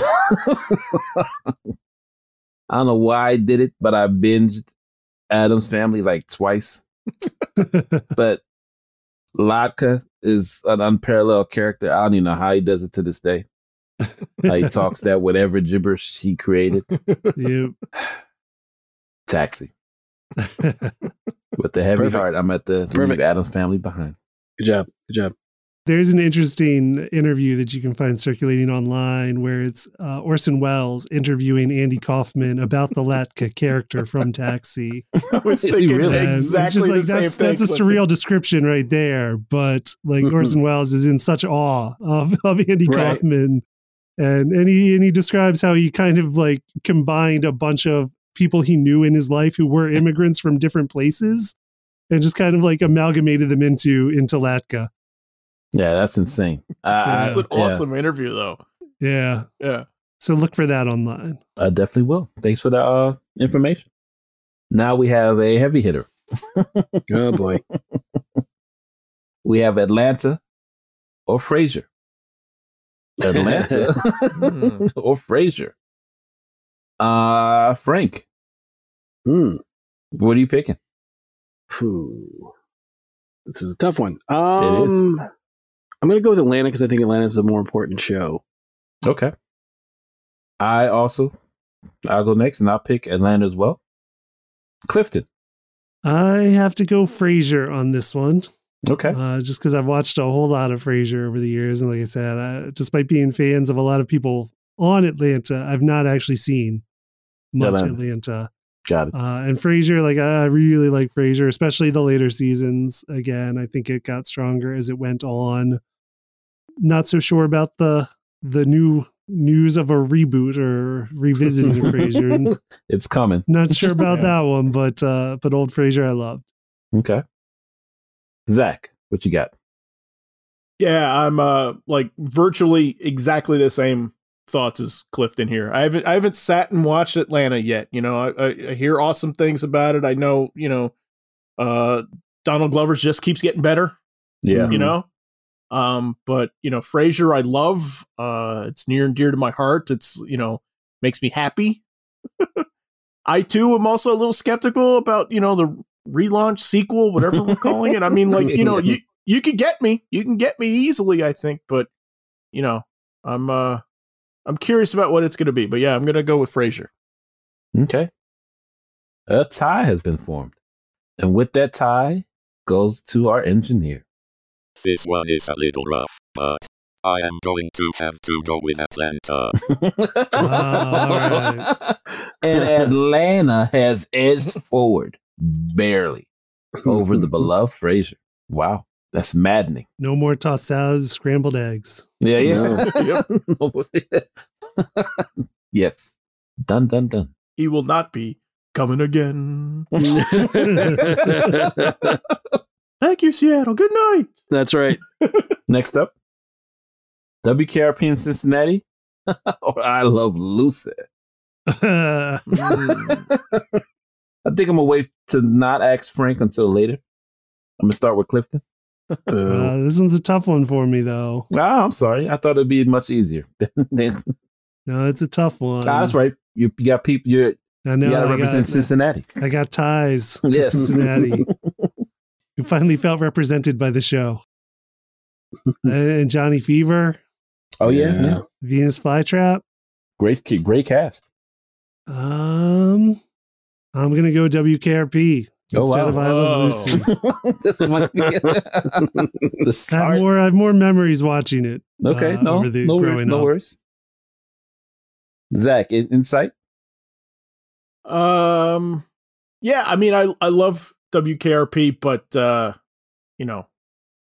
[SPEAKER 3] I don't know why I did it, but I binged Addams Family like twice. but Latka is an unparalleled character. I don't even know how he does it to this day. How he talks that whatever gibberish he created.
[SPEAKER 4] Yep.
[SPEAKER 3] Taxi. With the heavy
[SPEAKER 2] Perfect.
[SPEAKER 3] heart, I'm at the leave
[SPEAKER 2] Perfect.
[SPEAKER 3] Addams Family behind.
[SPEAKER 2] Good job. Good job.
[SPEAKER 4] There's an interesting interview that you can find circulating online where it's uh, Orson Welles interviewing Andy Kaufman about the Latka character from Taxi.
[SPEAKER 1] I was thinking
[SPEAKER 3] really?
[SPEAKER 4] It's
[SPEAKER 1] exactly
[SPEAKER 4] just like
[SPEAKER 1] the same
[SPEAKER 4] that's
[SPEAKER 1] thing.
[SPEAKER 4] that's a surreal description right there. But like Orson Welles is in such awe of, of Andy
[SPEAKER 2] Right.
[SPEAKER 4] Kaufman. And and he and he describes how he kind of like combined a bunch of people he knew in his life who were immigrants from different places and just kind of like amalgamated them into into Latka.
[SPEAKER 3] Yeah, that's insane. I,
[SPEAKER 1] That's an
[SPEAKER 3] I- yeah,
[SPEAKER 1] awesome interview, though.
[SPEAKER 4] Yeah.
[SPEAKER 1] Yeah.
[SPEAKER 4] So look for that online.
[SPEAKER 3] I definitely will. Thanks for the uh, information. Now we have a heavy hitter.
[SPEAKER 2] Oh boy.
[SPEAKER 3] We have Atlanta or Frasier. Atlanta
[SPEAKER 1] Hmm.
[SPEAKER 3] or Frasier. Uh, Frank,
[SPEAKER 2] Hmm.
[SPEAKER 3] what are you picking?
[SPEAKER 2] Phew. This is a tough one. Um,
[SPEAKER 3] It is.
[SPEAKER 2] I'm going to go with Atlanta because I think Atlanta is the more important show.
[SPEAKER 3] Okay. I also, I'll go next and I'll pick Atlanta as well. Clifton.
[SPEAKER 4] I have to go Frasier on this one.
[SPEAKER 3] Okay.
[SPEAKER 4] Uh, just because I've watched a whole lot of Frasier over the years, and like I said, uh, despite being fans of a lot of people on Atlanta, I've not actually seen much
[SPEAKER 3] Atlanta.
[SPEAKER 4] Atlanta.
[SPEAKER 3] Got it.
[SPEAKER 4] Uh, and Frasier, like I really like Frasier, especially the later seasons. Again, I think it got stronger as it went on. Not so sure about the the new news of a reboot or revisiting of Frasier.
[SPEAKER 3] it's coming.
[SPEAKER 4] Not sure about
[SPEAKER 1] Yeah.
[SPEAKER 4] that one, but uh, but old Frasier, I loved.
[SPEAKER 3] Okay. Zach, what you got?
[SPEAKER 1] Yeah, I'm uh like virtually exactly the same thoughts as Clifton here. I haven't I haven't sat and watched Atlanta yet. You know, I, I, I hear awesome things about it. I know, you know, uh Donald Glover's just keeps getting better.
[SPEAKER 3] Yeah.
[SPEAKER 1] you know um but you know frasier i love uh it's near and dear to my heart it's you know makes me happy i too am also a little skeptical about you know the relaunch sequel whatever we're calling it i mean like you know you you can get me you can get me easily i think but you know i'm uh i'm curious about what it's gonna be but yeah i'm gonna go with frasier
[SPEAKER 3] Okay. A tie has been formed. And with that tie goes to our engineer.
[SPEAKER 5] This one is a little rough, but I am going to have to go with Atlanta.
[SPEAKER 4] right.
[SPEAKER 3] and Atlanta has edged forward barely over the beloved Frasier. Wow. That's maddening.
[SPEAKER 4] No more tossed salads, scrambled eggs.
[SPEAKER 3] Yeah, yeah. yes. Done, done, done.
[SPEAKER 1] he will not be coming again thank you seattle good night
[SPEAKER 2] That's right.
[SPEAKER 3] Next up, WKRP in Cincinnati. or oh, I love Lucy. Hmm. I think I'm gonna wait to not ask Frank until later. I'm gonna start with Clifton.
[SPEAKER 2] Uh,
[SPEAKER 4] Uh, this one's a tough one for me, though.
[SPEAKER 3] Ah, I'm sorry. I thought it'd be much easier.
[SPEAKER 4] No, it's a tough one.
[SPEAKER 3] Ah, that's right. You, you got people. You're,
[SPEAKER 4] I know.
[SPEAKER 3] you got to
[SPEAKER 4] I
[SPEAKER 3] represent
[SPEAKER 4] got,
[SPEAKER 3] Cincinnati.
[SPEAKER 4] I got ties to
[SPEAKER 3] Yes.
[SPEAKER 4] Cincinnati. who finally felt represented by the show. and Johnny Fever,
[SPEAKER 3] Oh yeah,
[SPEAKER 2] Yeah.
[SPEAKER 3] yeah.
[SPEAKER 4] Venus Flytrap.
[SPEAKER 3] Great, great cast.
[SPEAKER 4] Um, I'm gonna go WKRP
[SPEAKER 3] Oh,
[SPEAKER 4] instead
[SPEAKER 3] wow.
[SPEAKER 4] of I Love
[SPEAKER 1] Oh.
[SPEAKER 4] Lucy.
[SPEAKER 3] this might be the
[SPEAKER 4] I have more. I have more memories watching it.
[SPEAKER 3] Okay,
[SPEAKER 4] uh,
[SPEAKER 3] no,
[SPEAKER 4] over the
[SPEAKER 3] no worries, no worries. Zach, in- insight.
[SPEAKER 1] Um, yeah, I mean, I I love WKRP, but uh, you know,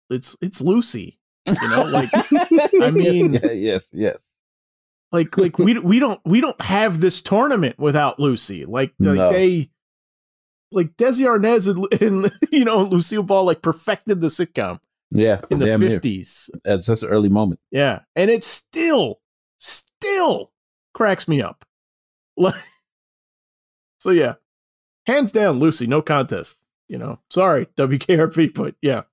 [SPEAKER 1] it's it's Lucy. You know, like I mean-
[SPEAKER 3] Yeah, yes, yes.
[SPEAKER 1] like like we we don't we don't have this tournament without Lucy. Like, like
[SPEAKER 3] No.
[SPEAKER 1] they like Desi Arnaz and, and you know Lucille Ball like perfected the sitcom
[SPEAKER 3] Yeah,
[SPEAKER 1] in the fifties.
[SPEAKER 3] At such an early moment.
[SPEAKER 1] Yeah, and it still still cracks me up. Like, so yeah, hands down, Lucy, no contest. You know, sorry WKRP, but yeah,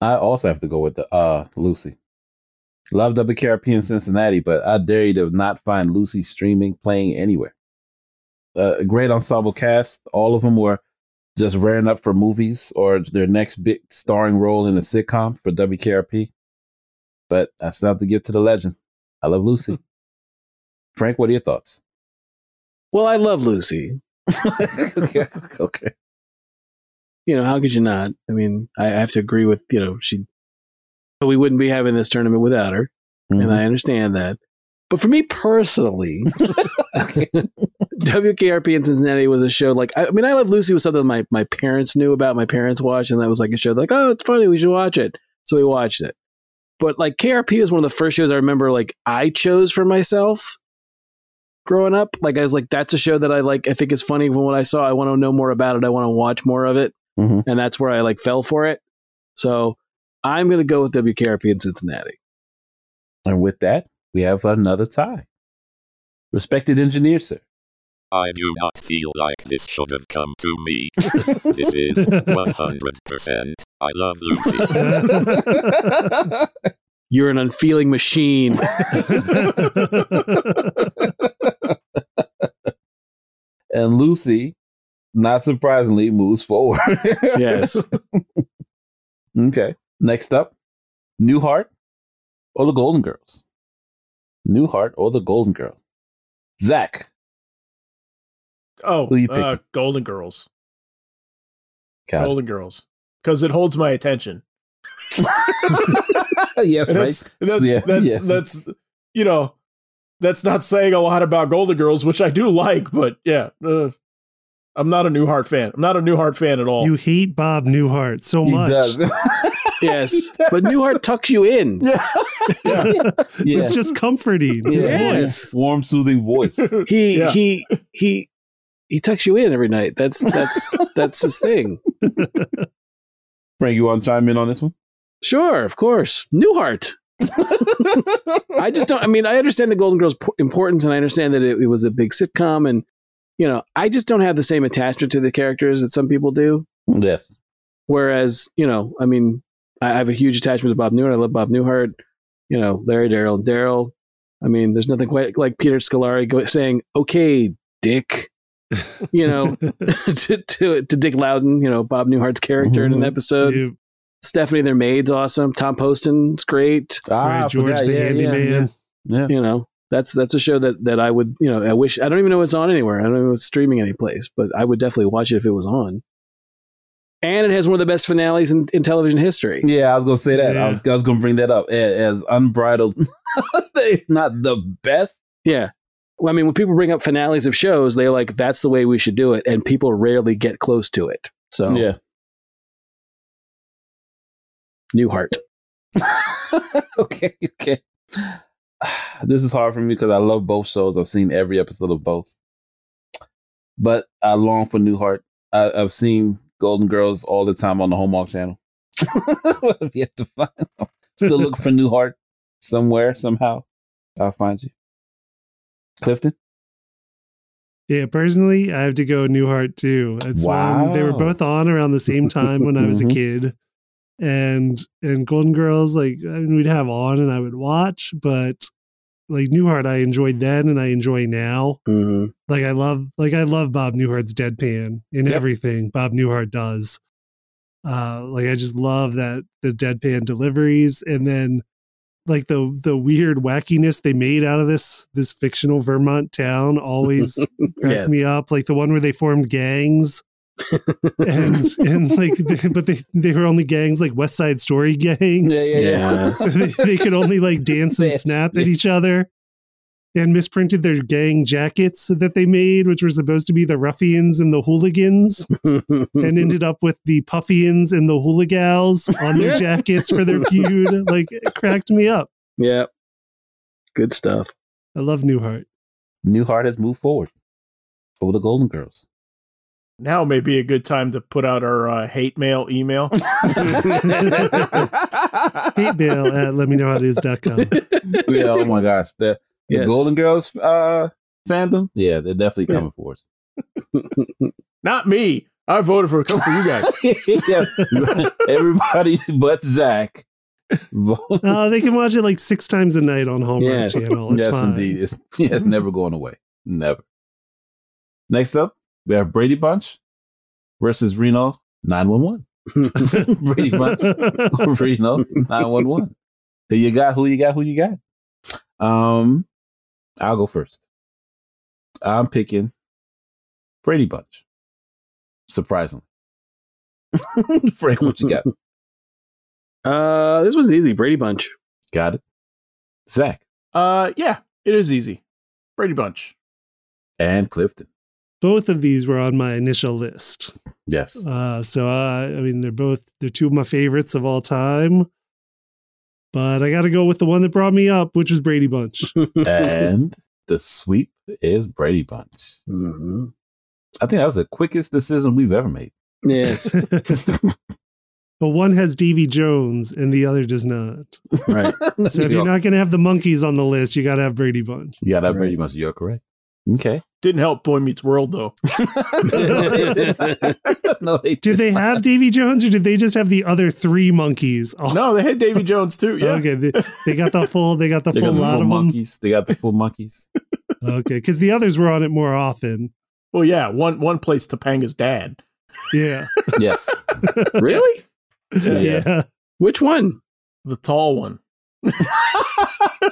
[SPEAKER 3] I also have to go with the uh Lucy. Love WKRP in Cincinnati, but I dare you to not find Lucy streaming playing anywhere. Uh, a great ensemble cast. All of them were just rearing up for movies or their next big starring role in a sitcom for WKRP. But that's not to give to the legend. I love Lucy. Frank, what are your thoughts?
[SPEAKER 2] Well, I love Lucy.
[SPEAKER 3] okay. okay.
[SPEAKER 2] You know, how could you not? I mean, I have to agree with, you know, she, we wouldn't be having this tournament without her.
[SPEAKER 3] Mhm.
[SPEAKER 2] and I understand that. But for me personally, WKRP in Cincinnati was a show like I, I mean, I Love Lucy was something my my parents knew about, my parents watched, and that was like a show like, oh, it's funny, we should watch it. So we watched it. But like KRP was one of the first shows I remember like I chose for myself growing up. Like I was like, that's a show that I like. I think is funny. From what I saw, I want to know more about it. I want to watch more of it,
[SPEAKER 3] Mhm.
[SPEAKER 2] and that's where I like fell for it. So I'm gonna go with WKRP in Cincinnati.
[SPEAKER 3] And with that, we have another tie. Respected engineer, sir.
[SPEAKER 5] I do not feel like this should have come to me. this is 100%. I love Lucy.
[SPEAKER 2] You're an unfeeling machine.
[SPEAKER 3] and Lucy, not surprisingly, moves forward.
[SPEAKER 2] Yes.
[SPEAKER 3] okay. Next up, Newhart or the Golden Girls? Newhart or the Golden Girls? Zach.
[SPEAKER 1] oh,
[SPEAKER 3] Who you
[SPEAKER 1] uh. Golden Girls,
[SPEAKER 3] God.
[SPEAKER 1] Golden Girls, because it holds my attention.
[SPEAKER 3] yes, right.
[SPEAKER 1] That's that's
[SPEAKER 3] Yeah,
[SPEAKER 1] that's,
[SPEAKER 3] yes.
[SPEAKER 1] that's you know that's not saying a lot about Golden Girls, which I do like, but yeah, uh, I'm not a Newhart fan. I'm not a Newhart fan at all.
[SPEAKER 4] you hate Bob Newhart so
[SPEAKER 3] He
[SPEAKER 4] much.
[SPEAKER 3] does.
[SPEAKER 2] Yes. But Newhart tucks you in.
[SPEAKER 3] yeah.
[SPEAKER 4] It's just comforting. His
[SPEAKER 3] Yeah.
[SPEAKER 4] voice.
[SPEAKER 3] Warm, soothing voice.
[SPEAKER 2] He
[SPEAKER 1] Yeah.
[SPEAKER 2] he he he tucks you in every night. That's that's that's his thing.
[SPEAKER 3] Frank, you want to chime in on this one?
[SPEAKER 2] Sure, of course. Newhart. I just don't I mean, I understand the Golden Girls po- importance and I understand that it, it was a big sitcom and you know, I just don't have the same attachment to the characters that some people do.
[SPEAKER 3] yes.
[SPEAKER 2] Whereas, you know, I mean, I I have a huge attachment to Bob Newhart. I love Bob Newhart. You know, Larry Daryl, Daryl. I mean, there's nothing quite like Peter Scolari go, saying, "Okay, Dick," you know, to, to to Dick Loudon. You know, Bob Newhart's character in an
[SPEAKER 3] Mhm.
[SPEAKER 2] episode.
[SPEAKER 4] You-
[SPEAKER 2] Stephanie, their maid's awesome. Tom Poston's great.
[SPEAKER 3] Ah,
[SPEAKER 4] right, George
[SPEAKER 3] forgot.
[SPEAKER 4] the
[SPEAKER 3] Yeah, yeah,
[SPEAKER 4] handyman.
[SPEAKER 3] Yeah. yeah.
[SPEAKER 2] You know, that's that's a show that that I would. You know, I wish I don't even know it's on anywhere. I don't know if it's streaming any place, but I would definitely watch it if it was on. And it has one of the best finales in, in television history.
[SPEAKER 3] Yeah, I was gonna say that. I
[SPEAKER 4] Yeah.
[SPEAKER 3] was, I was gonna bring that up A- as unbridled. if not the best.
[SPEAKER 2] Yeah. Well, I mean, when people bring up finales of shows, they're like, that's the way we should do it. And people rarely get close to it. So,
[SPEAKER 3] Yeah.
[SPEAKER 2] Newhart.
[SPEAKER 3] okay. Okay. This is hard for me because I love both shows. I've seen every episode of both, but I long for Newhart. I, I've seen Golden Girls all the time on the Hallmark Channel. what have to find them? Still looking for Newhart somewhere somehow. I'll find you. Clifton.
[SPEAKER 4] Yeah, personally, I have to go Newhart too. It's one they were both on around the same time when I was a
[SPEAKER 3] Mhm.
[SPEAKER 4] kid, and and Golden Girls like I mean, we'd have on and I would watch, but like Newhart I enjoyed then and I enjoy now.
[SPEAKER 2] hmm
[SPEAKER 4] Like I love like I love Bob Newhart's deadpan in
[SPEAKER 3] Yep.
[SPEAKER 4] everything Bob Newhart does. Uh like I just love that the deadpan deliveries and then like the the weird wackiness they made out of this this fictional Vermont town always cracked
[SPEAKER 2] Yes.
[SPEAKER 4] me up. Like the one where they formed gangs and and like they, but they they were only gangs like West Side Story gangs.
[SPEAKER 3] Yeah, yeah, yeah.
[SPEAKER 4] So they, they could only like dance and snap at each other. And misprinted their gang jackets that they made, which were supposed to be the ruffians and the hooligans, and ended up with the puffians and the hooligals on their jackets for their feud. Like it cracked me up.
[SPEAKER 2] yeah. Good stuff.
[SPEAKER 4] I love Newhart.
[SPEAKER 3] Newhart has moved forward over the Golden Girls.
[SPEAKER 1] Now may be a good time to put out our uh, hate mail email.
[SPEAKER 4] Hate mail at let me know how it is.com.
[SPEAKER 3] yeah, oh my gosh. The, the
[SPEAKER 2] Yes.
[SPEAKER 3] Golden Girls uh, fandom, yeah, they're definitely coming for us.
[SPEAKER 1] Not me. I voted for a come for you guys.
[SPEAKER 3] yeah. Everybody but Zach. vote-
[SPEAKER 4] Uh, they can watch it like six times a night on Hallmark
[SPEAKER 2] Yes.
[SPEAKER 4] Channel. It's
[SPEAKER 3] yes,
[SPEAKER 4] fine.
[SPEAKER 3] indeed. It's, yeah, it's never going away. Never. Next up, we have Brady Bunch versus Reno 911. Brady Bunch, Reno 911. Who you got? Who you got? Who you got? Um, I'll go first. I'm picking Brady Bunch. Surprisingly. Frank, what you got?
[SPEAKER 2] Uh, this was easy. Brady Bunch.
[SPEAKER 3] Got it. Zach
[SPEAKER 1] Uh, yeah, it is easy. Brady Bunch.
[SPEAKER 3] and Clifton.
[SPEAKER 4] Both of these were on my initial list.
[SPEAKER 3] Yes.
[SPEAKER 4] Uh, so uh, I mean, they're both they're two of my favorites of all time. But I got to go with the one that brought me up, which was Brady Bunch.
[SPEAKER 3] and the sweep is Brady Bunch.
[SPEAKER 2] hmm
[SPEAKER 3] I think that was the quickest decision we've ever made.
[SPEAKER 2] Yes.
[SPEAKER 4] but one has Davy Jones and the other does not.
[SPEAKER 2] right.
[SPEAKER 4] So if you're not going to have the Monkees on the list, you got to have Brady Bunch.
[SPEAKER 3] you got that
[SPEAKER 2] Right.
[SPEAKER 3] Brady Bunch. You're correct. Okay.
[SPEAKER 1] Didn't help Boy Meets World though.
[SPEAKER 3] no, they did. No, they
[SPEAKER 4] Did they have Davy Jones or did they just have the other three Monkees? Oh,
[SPEAKER 1] No, they had Davy Jones too. Yeah.
[SPEAKER 4] Okay, they, they got the full. They got the
[SPEAKER 3] They
[SPEAKER 4] full
[SPEAKER 3] got the
[SPEAKER 4] lot
[SPEAKER 3] full
[SPEAKER 4] of them.
[SPEAKER 3] Monkees. They got the full Monkees.
[SPEAKER 4] Okay, because the others were on it more often.
[SPEAKER 1] Well, yeah. One one plays Topanga's dad.
[SPEAKER 4] Yeah,
[SPEAKER 3] Yes.
[SPEAKER 2] really?
[SPEAKER 3] Yeah.
[SPEAKER 4] yeah.
[SPEAKER 2] Which one?
[SPEAKER 1] The tall one.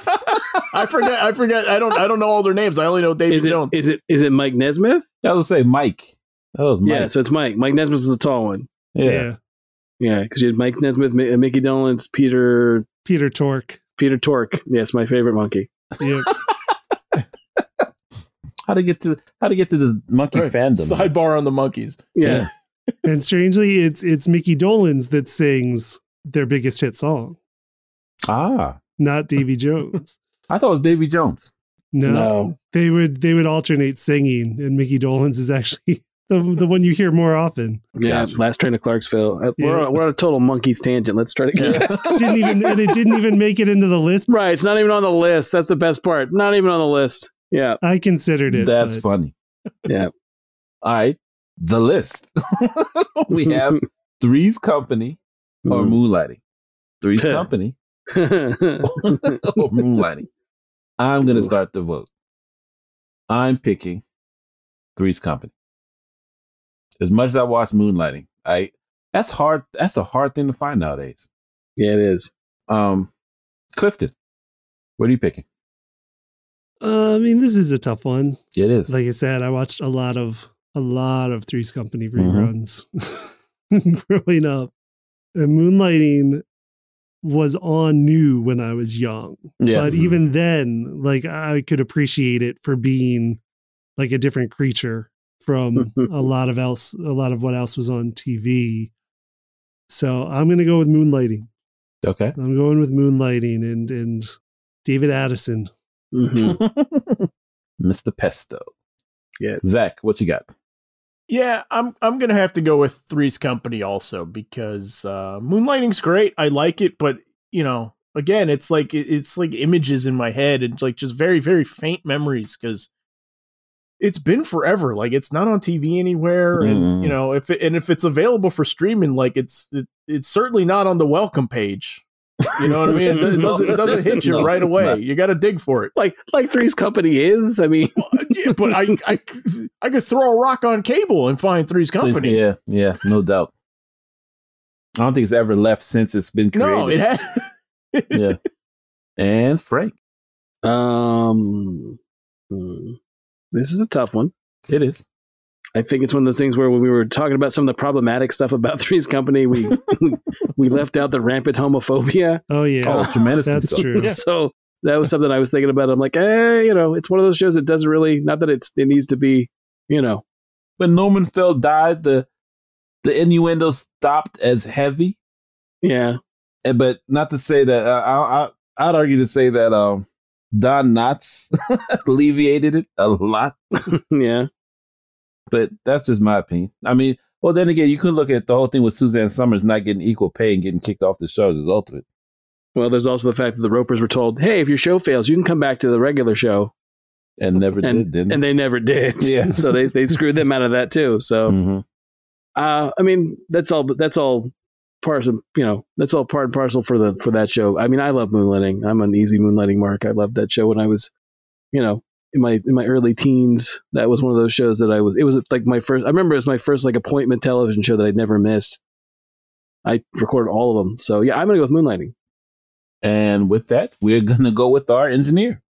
[SPEAKER 1] I forget. I forget. I don't. I don't know all their names. I only know Davy
[SPEAKER 2] Is it,
[SPEAKER 1] Jones.
[SPEAKER 2] is it is it Mike Nesmith?
[SPEAKER 3] I was say Mike. That was Mike.
[SPEAKER 2] Yeah, so it's Mike. Mike Nesmith was the tall one.
[SPEAKER 3] yeah.
[SPEAKER 4] yeah.
[SPEAKER 2] Yeah, because you had Mike Nesmith, Mi- Mickey Dolenz, Peter
[SPEAKER 4] Peter Tork.
[SPEAKER 2] Peter Tork. Yes, my favorite Monkee.
[SPEAKER 4] Yep.
[SPEAKER 3] How to get to how to get to the Monkee
[SPEAKER 1] Right.
[SPEAKER 3] fandom?
[SPEAKER 1] Sidebar on the Monkees.
[SPEAKER 2] Yeah.
[SPEAKER 4] and strangely, it's it's Mickey Dolenz that sings their biggest hit song,
[SPEAKER 3] Ah,
[SPEAKER 4] not Davy Jones.
[SPEAKER 3] I thought it was Davy Jones.
[SPEAKER 4] No,
[SPEAKER 2] No.
[SPEAKER 4] they would they would alternate singing, and Mickey Dolenz is actually the the one you hear more often.
[SPEAKER 2] Yeah,
[SPEAKER 3] Gotcha.
[SPEAKER 2] last train to Clarksville. Uh, We're, on, we're on a total Monkees tangent. Let's try to get
[SPEAKER 4] Didn't even and it didn't even make it into the list.
[SPEAKER 2] right. It's not even on the list. That's the best part. Not even on the list. Yeah,
[SPEAKER 4] I considered it.
[SPEAKER 3] That's
[SPEAKER 4] but-
[SPEAKER 3] funny.
[SPEAKER 2] yeah.
[SPEAKER 3] All right, the list. we have Three's Company or Moonlighting. Three's. Company or Moonlighting. I'm gonna start the vote. I'm picking Three's Company. As much as I watch Moonlighting, I that's hard. That's a hard thing to find nowadays.
[SPEAKER 2] yeah, it is.
[SPEAKER 3] Um, Clifton, what are you picking?
[SPEAKER 4] Uh, I mean, this is a tough one.
[SPEAKER 3] It is.
[SPEAKER 4] Like I said, I watched a lot of a lot of Three's Company
[SPEAKER 3] Mm-hmm.
[SPEAKER 4] reruns growing up, and Moonlighting was on new when I was young.
[SPEAKER 3] yes.
[SPEAKER 4] But even then, like I could appreciate it for being like a different creature from a lot of else, a lot of what else was on TV. So I'm gonna go with Moonlighting.
[SPEAKER 3] okay.
[SPEAKER 4] I'm going with Moonlighting and and David Addison.
[SPEAKER 2] Mhm.
[SPEAKER 3] Mr. Pesto.
[SPEAKER 2] Yes.
[SPEAKER 3] Zach, what you got?
[SPEAKER 1] Yeah, I'm I'm gonna have to go with Three's Company also because uh, Moonlighting's great. I like it, but you know, again, it's like it's like images in my head and like just very very faint memories because it's been forever. Like it's not on TV anywhere, and
[SPEAKER 3] Mm.
[SPEAKER 1] you know if it, and if it's available for streaming, like it's it, it's certainly not on the welcome page. You know what I mean? It doesn't it doesn't hit you
[SPEAKER 3] No,
[SPEAKER 1] right away.
[SPEAKER 3] no.
[SPEAKER 1] You got to dig for it.
[SPEAKER 2] like like Three's Company is. I mean,
[SPEAKER 1] yeah, but I, I I could throw a rock on cable and find Three's Company.
[SPEAKER 3] Yeah, yeah, no doubt. I don't think it's ever left since it's been created.
[SPEAKER 1] No, it has.
[SPEAKER 3] yeah. And Frank,
[SPEAKER 2] um, hmm, this is a tough one.
[SPEAKER 3] it is.
[SPEAKER 2] I think it's one of those things where when we were talking about some of the problematic stuff about Three's Company, we we, we left out the rampant homophobia.
[SPEAKER 4] Oh yeah,
[SPEAKER 3] Oh, tremendously.
[SPEAKER 4] that's
[SPEAKER 3] so.
[SPEAKER 4] true.
[SPEAKER 1] Yeah.
[SPEAKER 2] So that was something I was thinking about. I'm like, eh, you know, it's one of those shows that doesn't really, not that it's it needs to be, you know,
[SPEAKER 3] When Norman Fell died, the the innuendo stopped as heavy.
[SPEAKER 2] yeah,
[SPEAKER 3] Eh, But not to say that uh, I, I I'd argue to say that um Don Knotts alleviated it a lot.
[SPEAKER 2] yeah.
[SPEAKER 3] But that's just my opinion. I mean, well, then again, you could look at the whole thing with Suzanne Somers not getting equal pay and getting kicked off the show as a result of it.
[SPEAKER 2] Well, there's also the fact that the Ropers were told, hey, if your show fails, you can come back to the regular show.
[SPEAKER 3] And never
[SPEAKER 2] And-
[SPEAKER 3] did, didn't
[SPEAKER 2] And they never did.
[SPEAKER 3] Yeah.
[SPEAKER 2] so they, they screwed them out of that too. So,
[SPEAKER 3] hmm
[SPEAKER 2] uh, I mean, that's all, that's all part of, you know, that's all part and parcel for the, for that show. I mean, I love moonlighting. I'm an easy moonlighting mark. I loved that show when I was, you know, in my, in my early teens. That was one of those shows that I was, it was like my first, I remember it was my first like appointment television show that I'd never missed. I recorded all of them. So yeah, I'm going to go with moonlighting.
[SPEAKER 3] And with that, we're gonna go with our engineer.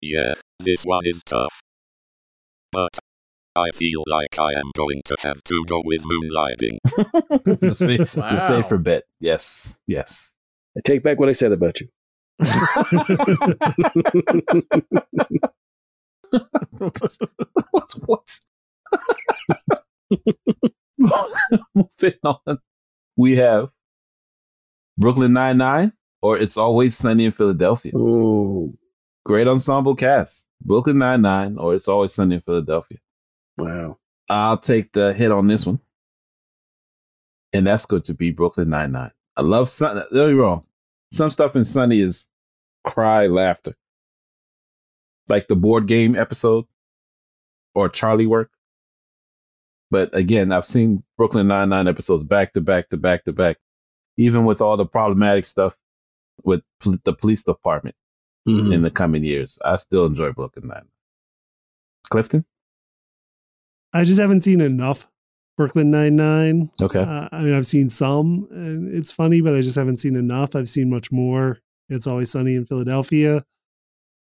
[SPEAKER 5] Yeah, this one is tough. But I feel like I am going to have to go with moonlighting.
[SPEAKER 3] the, sa-
[SPEAKER 1] Wow.
[SPEAKER 3] the safer bet. Yes, yes.
[SPEAKER 2] I take back what I said about you.
[SPEAKER 3] What's what's moving on? We have Brooklyn Nine Nine, or It's Always Sunny in Philadelphia.
[SPEAKER 2] Oh,
[SPEAKER 3] Great ensemble cast. Brooklyn Nine Nine, or It's Always Sunny in Philadelphia.
[SPEAKER 2] wow.
[SPEAKER 3] I'll take the hit on this one, and that's going to be Brooklyn Nine Nine. I love Sun. Don't get me wrong. Some stuff in Sunny is cry laughter, like the board game episode or Charlie Work. But again, I've seen Brooklyn Nine Nine episodes back to back to back to back, even with all the problematic stuff with pol- the police department
[SPEAKER 2] Mhm.
[SPEAKER 3] in the coming years. I still enjoy Brooklyn Nine. Clifton,
[SPEAKER 4] I just haven't seen enough Brooklyn Nine Nine.
[SPEAKER 3] okay.
[SPEAKER 4] Uh, I mean, I've seen some, and it's funny, but I just haven't seen enough. I've seen much more. It's always sunny in Philadelphia.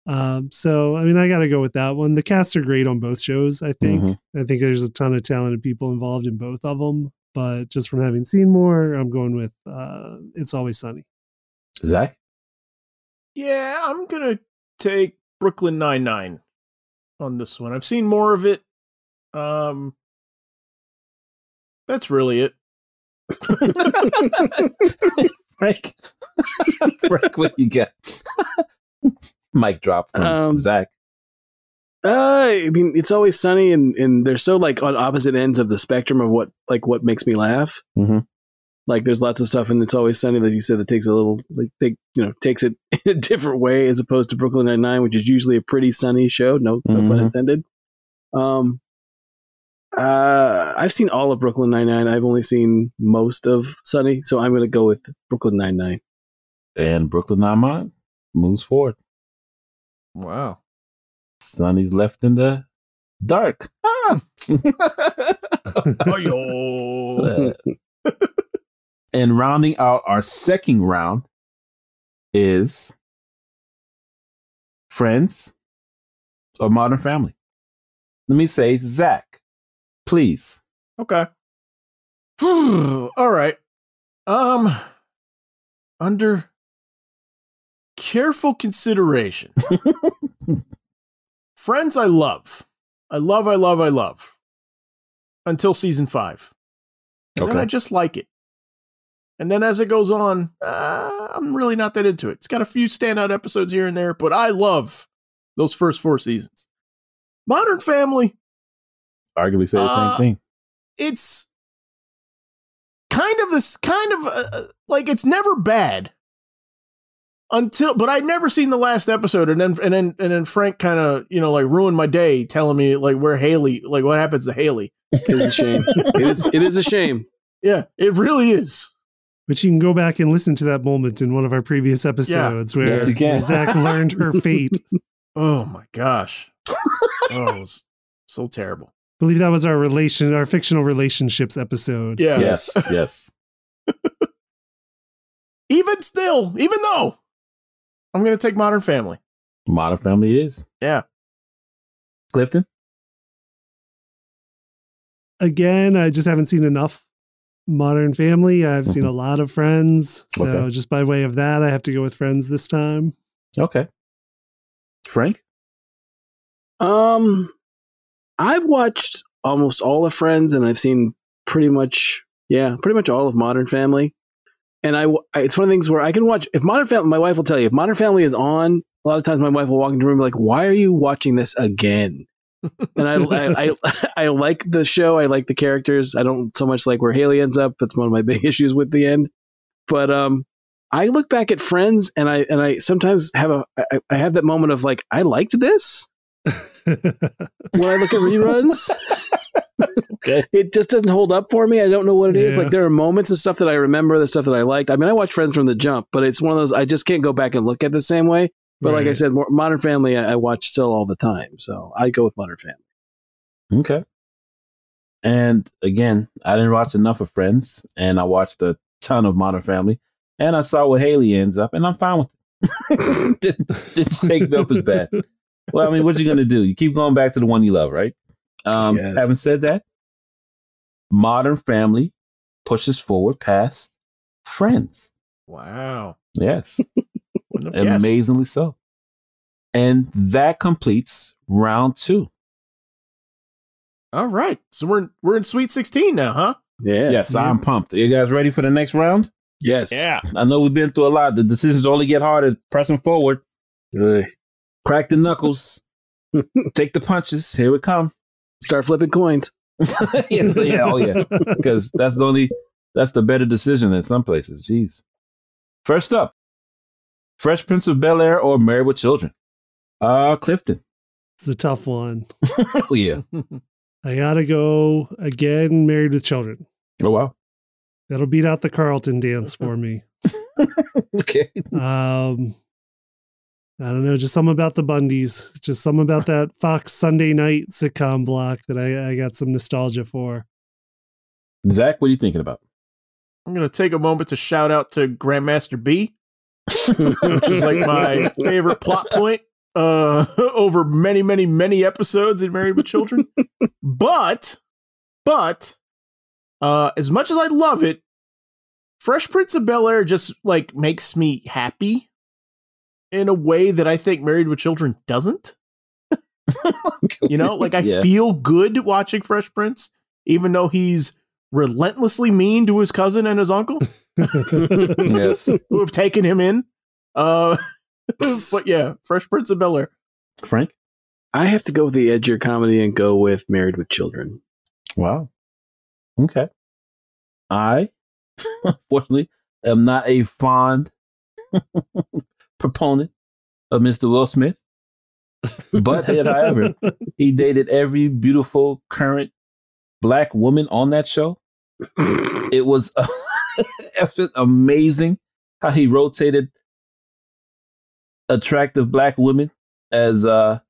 [SPEAKER 4] Um, so, I mean, I got to go with that one. The casts are great on both shows. I think.
[SPEAKER 3] Mhm.
[SPEAKER 4] I think there's a ton of talented people involved in both of them. But just from having seen more, I'm going with uh, "It's Always Sunny."
[SPEAKER 3] Zach.
[SPEAKER 1] Yeah, I'm gonna take Brooklyn Nine Nine on this one. I've seen more of it. Um, that's really it.
[SPEAKER 3] Frank. Frank, what you got? Mic drop from
[SPEAKER 2] Um,
[SPEAKER 3] Zach.
[SPEAKER 2] Uh, I mean, it's always sunny, and and they're so like on opposite ends of the spectrum of what like what makes me laugh.
[SPEAKER 3] Mhm.
[SPEAKER 2] Like, there's lots of stuff, and it's always sunny that you said that takes a little like they you know takes it in a different way as opposed to Brooklyn Nine Nine, which is usually a pretty sunny show. No, no pun
[SPEAKER 3] Mhm.
[SPEAKER 2] intended. Um, uh, I've seen all of Brooklyn Nine Nine. I've only seen most of Sunny, so I'm going to go with Brooklyn Nine Nine.
[SPEAKER 3] And Brooklyn Nine-Nine moves forward.
[SPEAKER 1] Wow.
[SPEAKER 3] Sunny's left in the dark. Ah. And rounding out our second round is Friends or Modern Family. Let me say, Zach, please.
[SPEAKER 1] Okay. All right. Um under careful consideration. Friends I love. I love, I love, I love. Until season 5. And then I just like it. And then as it goes on, uh, I'm really not that into it. It's got a few standout episodes here and there, but I love those first four seasons. Modern Family,
[SPEAKER 3] Arguably say the
[SPEAKER 1] Uh,
[SPEAKER 3] same thing.
[SPEAKER 1] it's kind of this kind of uh, uh, like it's never bad until but I'd never seen the last episode and then and then and then Frank kind of you know like ruined my day telling me like where Haley like what happens to Haley
[SPEAKER 2] It is a shame. it is. It is a shame.
[SPEAKER 1] yeah it really is
[SPEAKER 4] But you can go back and listen to that moment in one of our previous episodes where,
[SPEAKER 3] Yes, you can.
[SPEAKER 4] where Zach learned her fate.
[SPEAKER 1] Oh my gosh. oh, it was so terrible.
[SPEAKER 4] Believe that was our relation, our fictional relationships episode.
[SPEAKER 1] Yeah.
[SPEAKER 3] Yes, yes.
[SPEAKER 1] Even still, even though I'm going to take Modern Family.
[SPEAKER 3] Modern Family is.
[SPEAKER 1] Yeah.
[SPEAKER 3] Clifton?
[SPEAKER 4] Again, I just haven't seen enough Modern Family. I've seen a lot of Friends. So
[SPEAKER 3] Okay.
[SPEAKER 4] just by way of that, I have to go with Friends this time.
[SPEAKER 3] Okay. Frank?
[SPEAKER 2] Um, I've watched almost all of Friends, and I've seen pretty much, yeah, pretty much all of Modern Family. And I, it's one of the things where I can watch. If Modern Family, my wife will tell you, if Modern Family is on, a lot of times my wife will walk into the room and be like, "Why are you watching this again?" and I, I, I, I like the show. I like the characters. I don't so much like where Haley ends up. That's one of my big issues with the end. But um, I look back at Friends, and I and I sometimes have a I, I have that moment of like, I liked this when I look at reruns.
[SPEAKER 3] Okay.
[SPEAKER 2] It just doesn't hold up for me. I don't know what it is.
[SPEAKER 4] Yeah.
[SPEAKER 2] Like there are moments and stuff that I remember, the stuff that I liked. I mean, I watch Friends from the jump, but it's one of those I just can't go back and look at the same way. But like I said, Modern Family I, I watch still all the time, so I go with Modern Family.
[SPEAKER 3] Okay. And again, I didn't watch enough of Friends, and I watched a ton of Modern Family, and I saw where Haley ends up, and I'm fine with it. didn't, didn't shake me up as bad. Well, I mean, what are you gonna do? You keep going back to the one you love, right? Um,
[SPEAKER 2] Yes.
[SPEAKER 3] Having said that, Modern Family pushes forward past Friends.
[SPEAKER 1] Wow.
[SPEAKER 3] Yes,
[SPEAKER 1] Wouldn't guessed.
[SPEAKER 3] amazingly so. And that completes round two.
[SPEAKER 1] All right. So we're in, we're in Sweet 16 now, huh?
[SPEAKER 2] Yeah.
[SPEAKER 3] Yes, I'm pumped. Are you guys ready for the next round?
[SPEAKER 2] Yes. Yeah.
[SPEAKER 3] I know we've been through a lot. The decisions only get harder pressing forward.
[SPEAKER 2] Ugh.
[SPEAKER 3] Crack the knuckles. Take the punches. Here we come.
[SPEAKER 2] Start flipping coins.
[SPEAKER 3] yes, yeah, oh yeah. Because that's the only that's the better decision in some places. Jeez. First up, Fresh Prince of Bel Air or Married with Children? Uh Clifton.
[SPEAKER 4] It's a tough one.
[SPEAKER 3] Oh yeah.
[SPEAKER 4] I gotta go again, married with children.
[SPEAKER 3] Oh wow.
[SPEAKER 4] That'll beat out the Carlton dance for me.
[SPEAKER 3] Okay.
[SPEAKER 4] Um, I don't know, just something about the Bundys, just something about that Fox Sunday night sitcom block that I, I got some nostalgia for.
[SPEAKER 3] Zach, what are you thinking about?
[SPEAKER 1] I'm going to take a moment to shout out to Grandmaster B, which is like my favorite plot point uh, over many, many, many episodes in Married with Children. but, but, uh, as much as I love it, Fresh Prince of Bel Air just like makes me happy in a way that I think Married with Children doesn't. You know, like I
[SPEAKER 3] Yeah.
[SPEAKER 1] feel good watching Fresh Prince, even though he's relentlessly mean to his cousin and his uncle
[SPEAKER 3] yes.
[SPEAKER 1] who have taken him in. Uh, but yeah, Fresh Prince of Bel Air.
[SPEAKER 3] Frank?
[SPEAKER 2] I have to go with the edgier comedy and go with Married with Children.
[SPEAKER 3] Wow. Okay. I, unfortunately, am not a fond proponent of Mr. Will Smith. But yet, however, he dated every beautiful current black woman on that show. It was effing amazing how he rotated attractive black women as uh,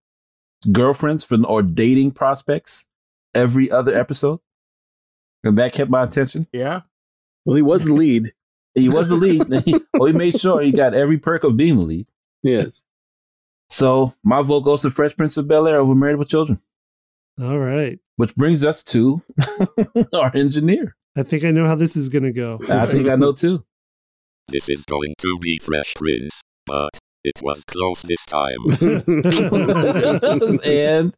[SPEAKER 3] girlfriends for, or dating prospects every other episode. And that kept my attention.
[SPEAKER 1] Yeah.
[SPEAKER 2] Well, he was the lead.
[SPEAKER 3] He was the lead. and he, well, he made sure he got every perk of being the lead.
[SPEAKER 2] Yes.
[SPEAKER 3] So my vote goes to Fresh Prince of Bel Air over Married with Children,
[SPEAKER 4] All right.
[SPEAKER 3] which brings us to our engineer.
[SPEAKER 4] I think I know how this is going to go.
[SPEAKER 3] I think I know too.
[SPEAKER 5] This is going to be Fresh Prince, but it was close this time.
[SPEAKER 3] and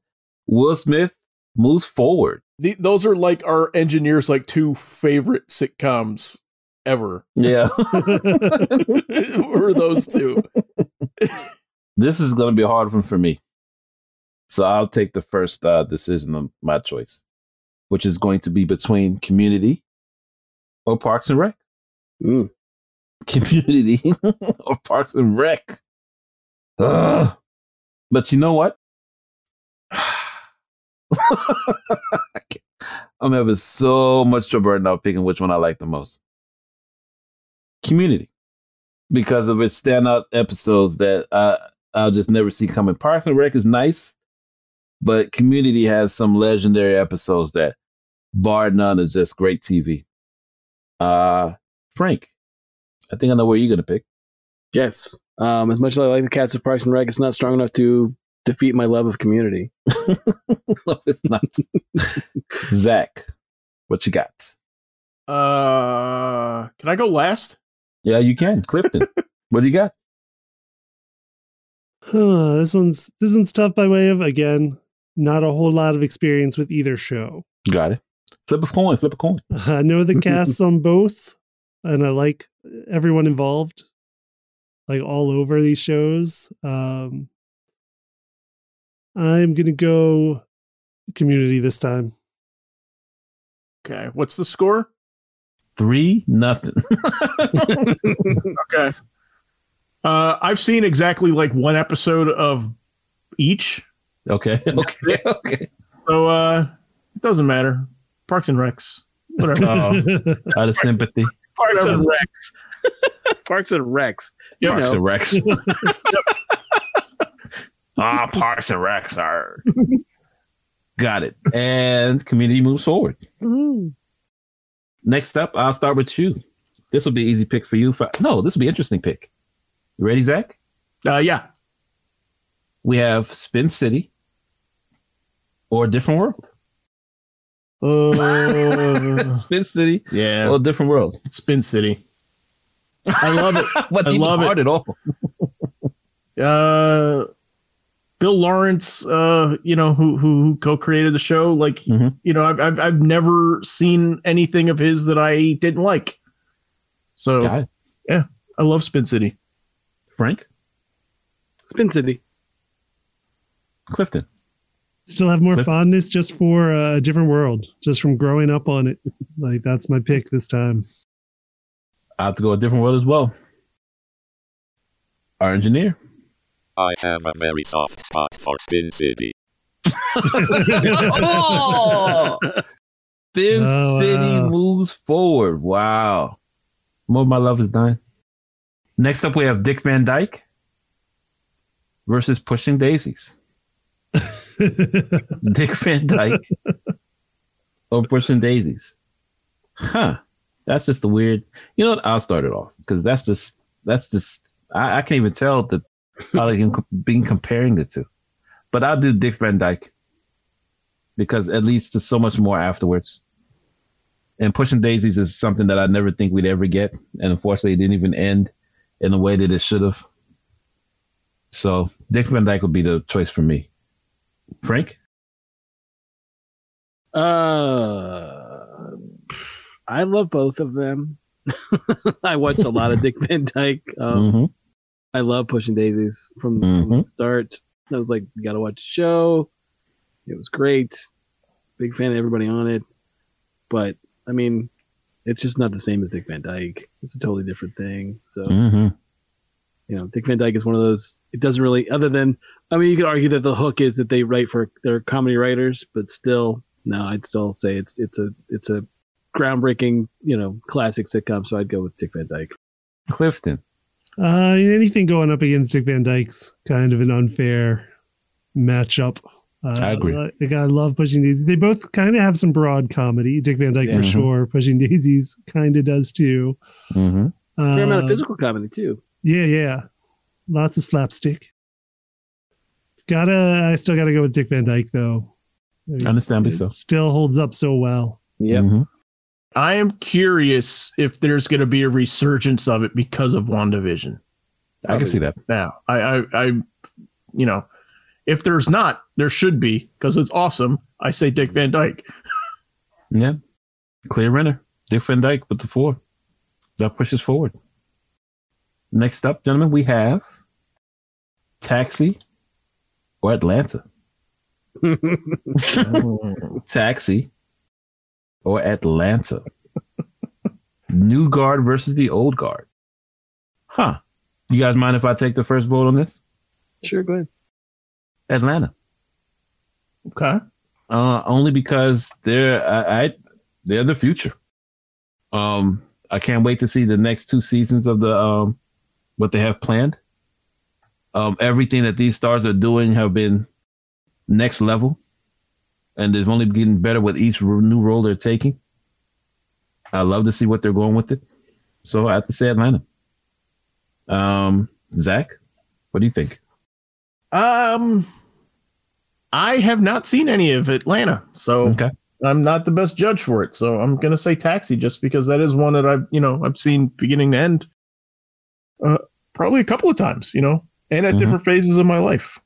[SPEAKER 3] Will Smith moves forward.
[SPEAKER 1] The, those are like our engineers' like two favorite sitcoms ever.
[SPEAKER 3] Yeah.
[SPEAKER 1] Were those two?
[SPEAKER 3] this is going to be a hard one for me. So I'll take the first uh, decision of my choice, which is going to be between Community or Parks and Rec.
[SPEAKER 2] Mm.
[SPEAKER 3] Community or Parks and Rec. Ugh. But you know what? I'm having so much trouble right now picking which one I like the most. Community because of its standout episodes that I, I'll just never see coming. Parks and Rec is nice, but Community has some legendary episodes that, bar none, is just great TV. Uh, Frank, I think I know where you're gonna pick.
[SPEAKER 2] Yes. Um, as much as I like the Cats of Parks and Rec, it's not strong enough to defeat my love of Community.
[SPEAKER 3] no, it's not. Zach, what you got?
[SPEAKER 1] Uh, can I go last?
[SPEAKER 3] Yeah, you can. Clifton, what do you got?
[SPEAKER 4] Huh, this one's this one's tough by way of again, not a whole lot of experience with either show.
[SPEAKER 3] Got it. Flip a coin. Flip a coin.
[SPEAKER 4] I know the casts on both, and I like everyone involved, like all over these shows. Um, I'm gonna go community this time.
[SPEAKER 1] Okay. What's the score?
[SPEAKER 3] Three nothing.
[SPEAKER 1] Okay. Uh, I've seen exactly like one episode of each,
[SPEAKER 3] okay. Okay. Okay.
[SPEAKER 1] so uh, it doesn't matter. Parks and Recs, whatever.
[SPEAKER 3] Oh, out of sympathy.
[SPEAKER 2] Parks
[SPEAKER 1] and
[SPEAKER 2] Recs. Parks and Recs. You
[SPEAKER 3] Parks
[SPEAKER 2] know.
[SPEAKER 3] and Recs. ah, Parks and Recs are. Got it. And community moves forward. Next up, I'll start with you. This will be an easy pick for you. For, no, this will be interesting pick. You ready, Zach?
[SPEAKER 1] Uh, yeah.
[SPEAKER 3] We have Spin City or a different world.
[SPEAKER 1] Uh,
[SPEAKER 3] Spin City
[SPEAKER 1] yeah.
[SPEAKER 3] or a different world.
[SPEAKER 1] Spin City. I love it. I love it.
[SPEAKER 3] at all.
[SPEAKER 1] Uh, Bill Lawrence, uh, you know, who who, who co-created the show, like,
[SPEAKER 3] Mhm.
[SPEAKER 1] you know, I've, I've I've never seen anything of his that I didn't like. So
[SPEAKER 3] yeah.
[SPEAKER 1] I love Spin City.
[SPEAKER 3] Frank,
[SPEAKER 2] Spin City.
[SPEAKER 3] Clifton.
[SPEAKER 4] Still have more
[SPEAKER 3] Cliff?
[SPEAKER 4] fondness just for uh, a different world, just from growing up on it. Like that's my pick this time.
[SPEAKER 3] I have to go a different world as well. Our engineer.
[SPEAKER 5] I have a very soft spot for Spin City.
[SPEAKER 3] oh! Spin
[SPEAKER 4] Oh,
[SPEAKER 3] City
[SPEAKER 4] wow.
[SPEAKER 3] moves forward. Wow. More of my love is dying. Next up, we have Dick Van Dyke versus Pushing Daisies. Dick Van Dyke or Pushing Daisies. Huh. That's just a weird. You know what? I'll start it off because that's just that's just I, I can't even tell the how they being comparing the two. But I'll do Dick Van Dyke because it leads to so much more afterwards. And Pushing Daisies is something that I never think we'd ever get, and unfortunately, it didn't even end in the way that it should have. So Dick Van Dyke would be the choice for me. Frank,
[SPEAKER 2] Uh, I love both of them. I watched a lot of Dick Van Dyke. Um,
[SPEAKER 3] Mhm.
[SPEAKER 2] I love Pushing Daisies from, from
[SPEAKER 3] Mhm.
[SPEAKER 2] the start. I was like, you got to watch the show. It was great. Big fan of everybody on it. But I mean, it's just not the same as Dick Van Dyke. It's a totally different thing. So
[SPEAKER 3] Mhm.
[SPEAKER 2] you know, Dick Van Dyke is one of those. It doesn't really, other than, I mean, you could argue that the hook is that they write for their comedy writers, but still, no, I'd still say it's it's a it's a groundbreaking, you know, classic sitcom. So I'd go with Dick Van Dyke.
[SPEAKER 3] Clifton.
[SPEAKER 4] Uh, anything going up against Dick Van Dyke's kind of an unfair matchup. Uh,
[SPEAKER 3] I agree.
[SPEAKER 4] Like I love Pushing Daisies. They both kind of have some broad comedy. Dick Van Dyke
[SPEAKER 2] Yeah.
[SPEAKER 4] for
[SPEAKER 3] Mhm.
[SPEAKER 4] sure. Pushing Daisies kind of does too.
[SPEAKER 3] Mm-hmm.
[SPEAKER 4] Uh,
[SPEAKER 2] Fair amount of physical comedy too.
[SPEAKER 4] Yeah, yeah. Lots of slapstick. Gotta, I still gotta go with Dick Van Dyke though. I mean,
[SPEAKER 3] Understandably so.
[SPEAKER 4] Still holds up so well.
[SPEAKER 2] Yep.
[SPEAKER 3] Mhm.
[SPEAKER 1] I am curious if there's going to be a resurgence of it because of WandaVision.
[SPEAKER 3] I can see that.
[SPEAKER 1] Now, I, I, I, you know, if there's not, there should be because it's awesome. I say Dick Van Dyke.
[SPEAKER 3] Yeah. Clear winner. Dick Van Dyke with the four. That pushes forward. Next up, gentlemen, we have Taxi or Atlanta. Taxi or Atlanta. New guard versus the old guard. Huh. You guys mind if I take the first vote on this?
[SPEAKER 2] Sure, go ahead.
[SPEAKER 3] Atlanta.
[SPEAKER 1] Okay.
[SPEAKER 3] Uh, only because they're I, I they're the future. Um, I can't wait to see the next two seasons of the um what they have planned. Um, everything that these stars are doing have been next level, and they're only getting better with each new role they're taking. I love to see what they're going with it. So I have to say Atlanta. Um, Zach, what do you think?
[SPEAKER 1] Um, I have not seen any of Atlanta, so
[SPEAKER 3] Okay.
[SPEAKER 1] I'm not the best judge for it. So I'm gonna say Taxi, just because that is one that I've you know I've seen beginning to end, uh, probably a couple of times, you know, and at
[SPEAKER 3] Mhm.
[SPEAKER 1] different phases of my life.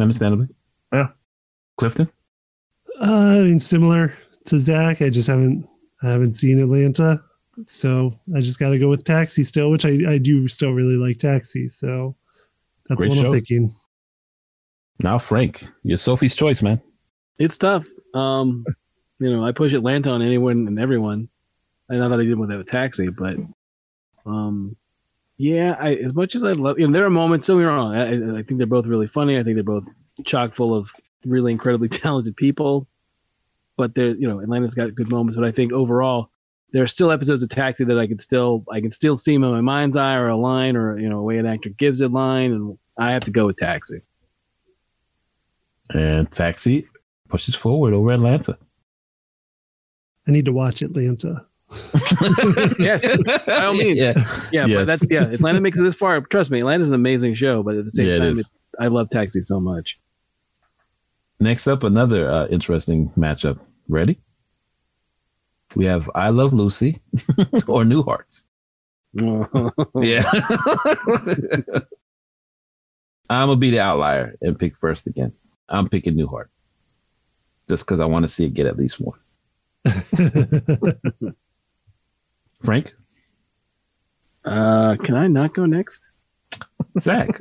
[SPEAKER 3] Understandably.
[SPEAKER 1] Yeah.
[SPEAKER 3] Clifton?
[SPEAKER 4] Uh, I mean, similar to Zach, I just haven't I haven't seen Atlanta, so I just got to go with Taxi still, which I I do still really like Taxi. So that's
[SPEAKER 3] Great
[SPEAKER 4] what
[SPEAKER 3] show.
[SPEAKER 4] I'm picking.
[SPEAKER 3] Now Frank, you're Sophie's choice, man.
[SPEAKER 2] It's tough. Um, you know, I push Atlanta on anyone and everyone. I know that I did with that taxi, but um, yeah, I as much as I love, you know, there are moments. Don't get me wrong. I, I think they're both really funny. I think they're both chock full of really incredibly talented people. But they're, you know, Atlanta's got good moments. But I think overall, there are still episodes of Taxi that I can still, I can still see in my mind's eye, or a line, or you know, a way an actor gives a line, and I have to go with Taxi.
[SPEAKER 3] And Taxi pushes forward over Atlanta.
[SPEAKER 4] I need to watch Atlanta.
[SPEAKER 2] Yes, by all means.
[SPEAKER 3] Yeah.
[SPEAKER 2] Yeah,
[SPEAKER 3] Yes.
[SPEAKER 2] but that's yeah. Atlanta makes it this far. Trust me, Atlanta's an amazing show. But at the same
[SPEAKER 3] Yeah,
[SPEAKER 2] time,
[SPEAKER 3] is.
[SPEAKER 2] it, I love Taxi so much.
[SPEAKER 3] Next up, another uh, interesting matchup. Ready? We have I Love Lucy or Newharts. Yeah. I'm gonna be the outlier and pick first again. I'm picking Newhart. Just because I want to see it get at least one. Frank?
[SPEAKER 2] Uh, can I not go next?
[SPEAKER 3] Zach?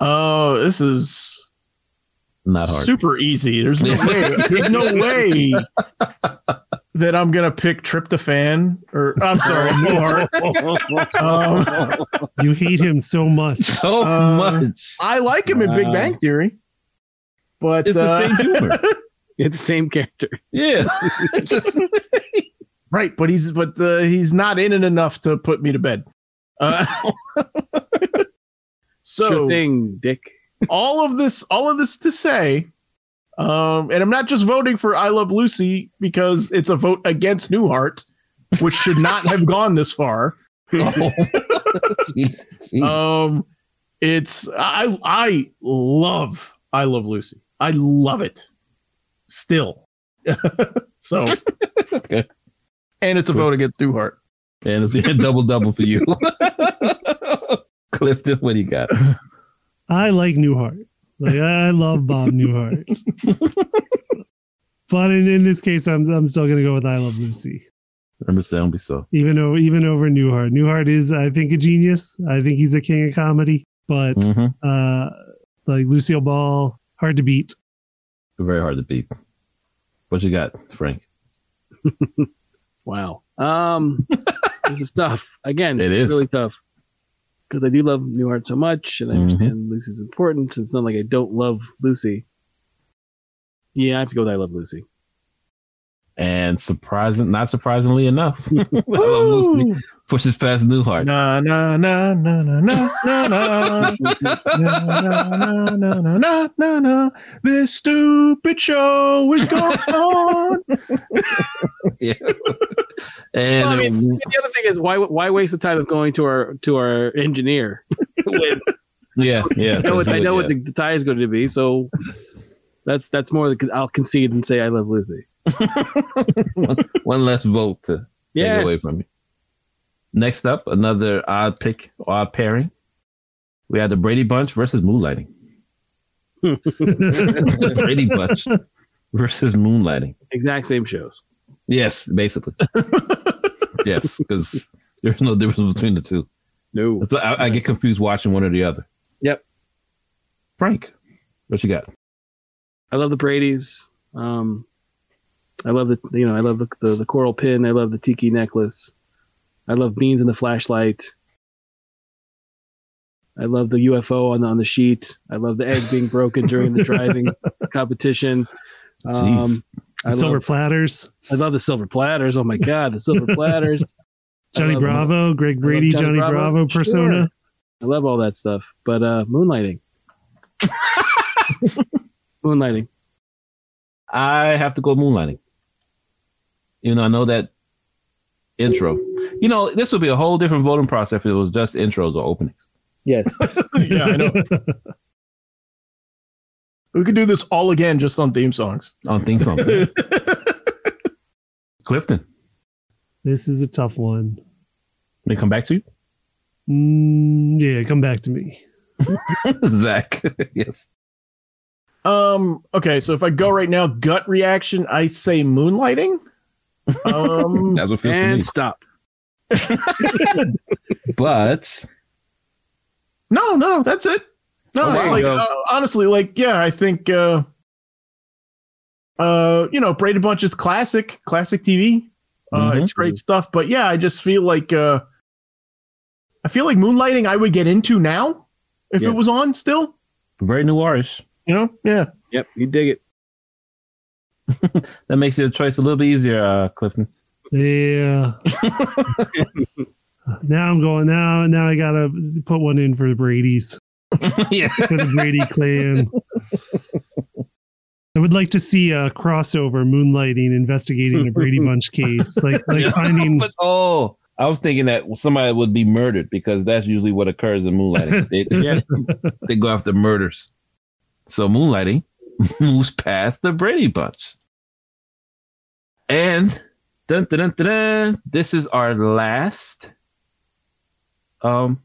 [SPEAKER 1] Oh, this is
[SPEAKER 3] Not hard.
[SPEAKER 1] super easy. There's no way. There's no way that I'm gonna pick Tryptophan or I'm sorry, Newhart. Um,
[SPEAKER 4] you hate him so much.
[SPEAKER 3] So
[SPEAKER 1] Uh,
[SPEAKER 3] much.
[SPEAKER 1] I like him in Big Bang Theory, but
[SPEAKER 3] It's the
[SPEAKER 1] uh,
[SPEAKER 3] same humor.
[SPEAKER 2] It's the same character.
[SPEAKER 3] Yeah.
[SPEAKER 1] Right, but he's but uh, he's not in it enough to put me to bed. Uh, so
[SPEAKER 2] sure thing, Dick.
[SPEAKER 1] All of this all of this to say um and i'm not just voting for i love lucy because it's a vote against newhart which should not have gone this far
[SPEAKER 3] oh.
[SPEAKER 1] Um it's i i love i love lucy i love it still so
[SPEAKER 3] Okay.
[SPEAKER 1] and it's a vote against newhart
[SPEAKER 3] and it's a double double for you. Clifton, what do you got?
[SPEAKER 4] I like Newhart. Like I love Bob Newhart. but in, in this case, I'm I'm still gonna go with I Love Lucy.
[SPEAKER 3] Understandably so.
[SPEAKER 4] Even over even over Newhart. Newhart is I think a genius. I think he's a king of comedy. But
[SPEAKER 3] Mhm.
[SPEAKER 4] uh like Lucille Ball, hard to beat.
[SPEAKER 3] Very hard to beat. What you got, Frank?
[SPEAKER 2] Wow. Um, this is tough. Again,
[SPEAKER 3] It is.
[SPEAKER 2] really tough because I do love Newhart so much, and I
[SPEAKER 3] Mhm.
[SPEAKER 2] understand Lucy's importance. It's not like I don't love Lucy. Yeah, I have to go with I love Lucy.
[SPEAKER 3] And surprising, not surprisingly enough, I love Lucy pushes past Newhart.
[SPEAKER 1] na na na na na na na na na na na na na na na this stupid show is going on
[SPEAKER 3] Yeah. And
[SPEAKER 2] Well, I mean, the other thing is why why waste the time of going to our to our engineer when
[SPEAKER 3] yeah, yeah.
[SPEAKER 2] I know what, I know what
[SPEAKER 3] yeah.
[SPEAKER 2] the, the tie is going to be. So that's that's more. I'll concede and say I love Lucy.
[SPEAKER 3] one, one less vote to take
[SPEAKER 2] Yes.
[SPEAKER 3] away from me. Next up, another odd pick, odd pairing. We had the Brady Bunch versus Moonlighting. the Brady Bunch versus Moonlighting.
[SPEAKER 2] Exact same shows.
[SPEAKER 3] Yes, basically. yes, because there's no difference between the two.
[SPEAKER 2] No.
[SPEAKER 3] So I, I get confused watching one or the other.
[SPEAKER 2] Yep.
[SPEAKER 3] Frank, what you got?
[SPEAKER 2] I love the Brady's. Um, I love the you know I love the, the the coral pin. I love the tiki necklace. I love beans in the flashlight. I love the UFO on the on the sheet. I love the egg being broken during the driving competition. Um, I
[SPEAKER 4] Silver
[SPEAKER 2] love,
[SPEAKER 4] platters.
[SPEAKER 2] I love the silver platters. Oh my god, the silver platters.
[SPEAKER 4] Johnny
[SPEAKER 2] love-
[SPEAKER 4] Bravo, Greg Brady,
[SPEAKER 2] Johnny
[SPEAKER 4] Johnny,
[SPEAKER 2] Bravo.
[SPEAKER 4] Bravo,
[SPEAKER 2] Sure.
[SPEAKER 4] persona.
[SPEAKER 2] I love all that stuff. But uh moonlighting. moonlighting.
[SPEAKER 3] I have to go moonlighting. Even though I know that intro. You know, this would be a whole different voting process if it was just intros or openings.
[SPEAKER 2] Yes.
[SPEAKER 1] yeah, I know. We could do this all again just on theme songs.
[SPEAKER 3] On theme songs. Clifton,
[SPEAKER 4] This is a tough one.
[SPEAKER 3] may I come back to you?
[SPEAKER 4] Mm, yeah, come back to me.
[SPEAKER 3] Zach. yes.
[SPEAKER 1] Um. Okay. So if I go right now, gut reaction, I say moonlighting. Um.
[SPEAKER 3] That's what feels to me.
[SPEAKER 2] and stop.
[SPEAKER 3] But
[SPEAKER 1] no, no, that's it. No,
[SPEAKER 2] Oh,
[SPEAKER 1] like uh, honestly, like yeah, I think. uh uh, you know, Brady Bunch is classic, classic TV. Uh,
[SPEAKER 3] Mhm.
[SPEAKER 1] It's great stuff, but yeah, I just feel like uh, I feel like Moonlighting I would get into now if
[SPEAKER 2] Yeah.
[SPEAKER 1] it was on still.
[SPEAKER 3] very new artist.
[SPEAKER 1] You know, yeah.
[SPEAKER 2] Yep, you dig it.
[SPEAKER 3] That makes your choice a little bit easier, uh, Clifton.
[SPEAKER 4] Yeah. now I'm going. Now, now I gotta put one in for the Brady's,
[SPEAKER 3] yeah.
[SPEAKER 4] for the Brady clan. I would like to see a crossover moonlighting investigating a Brady Bunch case, like like finding.
[SPEAKER 3] But, oh, I was thinking that somebody would be murdered because that's usually what occurs in moonlighting. They, they go after murders. So moonlighting moves past the Brady Bunch. And dun, dun, dun, dun, dun, this is our last um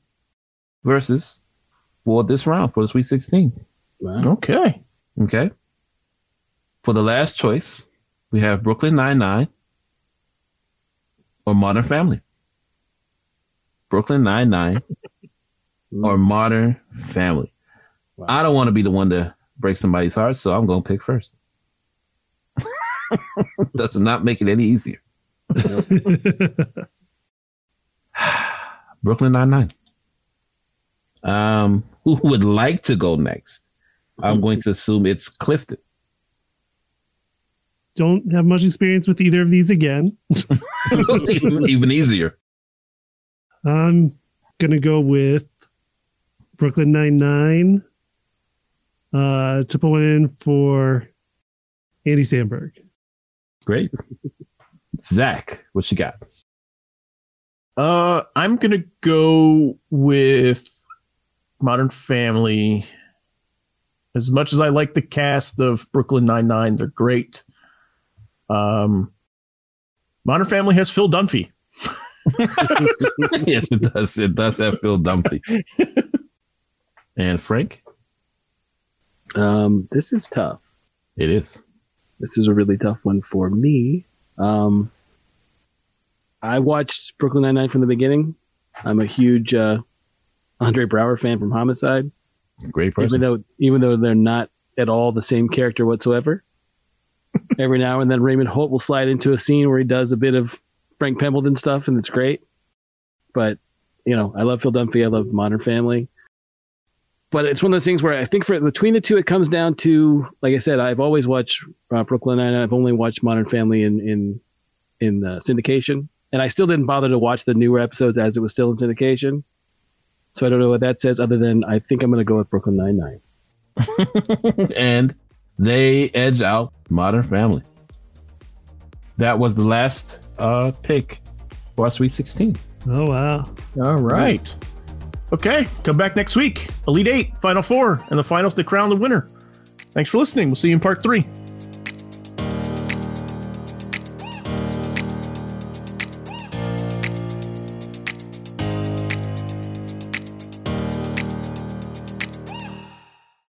[SPEAKER 3] versus for this round for the Sweet 16.
[SPEAKER 2] Wow.
[SPEAKER 1] Okay.
[SPEAKER 3] Okay. For the last choice, we have Brooklyn Nine-Nine or Modern Family. Brooklyn Nine-Nine or Modern Family.
[SPEAKER 2] Wow.
[SPEAKER 3] I don't want to be the one to break somebody's heart, so I'm going to pick first. Does not make it any easier. Brooklyn Nine-Nine. Um, who would like to go next? I'm going to assume it's Clifton.
[SPEAKER 4] Don't have much experience with either of these again.
[SPEAKER 3] even, even easier.
[SPEAKER 4] I'm gonna go with Brooklyn Nine Nine. Uh, to put one in for Andy Samberg.
[SPEAKER 3] Great. Zach, what you got?
[SPEAKER 1] Uh, I'm gonna go with Modern Family. As much as I like the cast of Brooklyn Nine Nine, they're great. Um, Modern Family has Phil Dunphy.
[SPEAKER 3] yes, it does. It does have Phil Dunphy. and Frank?
[SPEAKER 2] Um, this is tough.
[SPEAKER 3] It is.
[SPEAKER 2] This is a really tough one for me. Um, I watched Brooklyn Nine Nine from the beginning. I'm a huge uh, Andre Braugher fan from Homicide,
[SPEAKER 3] Great person.
[SPEAKER 2] even though even though they're not at all the same character whatsoever. Every now and then, Raymond Holt will slide into a scene where he does a bit of Frank Pembleton stuff, and it's great. But you know, I love Phil Dunphy. I love Modern Family. But it's one of those things where I think for between the two, it comes down to, like I said, I've always watched uh, Brooklyn Nine. I've only watched Modern Family in in in uh, syndication, and I still didn't bother to watch the newer episodes as it was still in syndication. So I don't know what that says, other than I think I'm going to go with Brooklyn Nine Nine.
[SPEAKER 3] and they edge out Modern Family. That was the last uh, pick for our Sweet 16.
[SPEAKER 4] Oh wow.
[SPEAKER 1] All right. Okay, come back next week. Elite Eight, Final Four, and the finals to crown the winner. Thanks for listening. We'll see you in part three.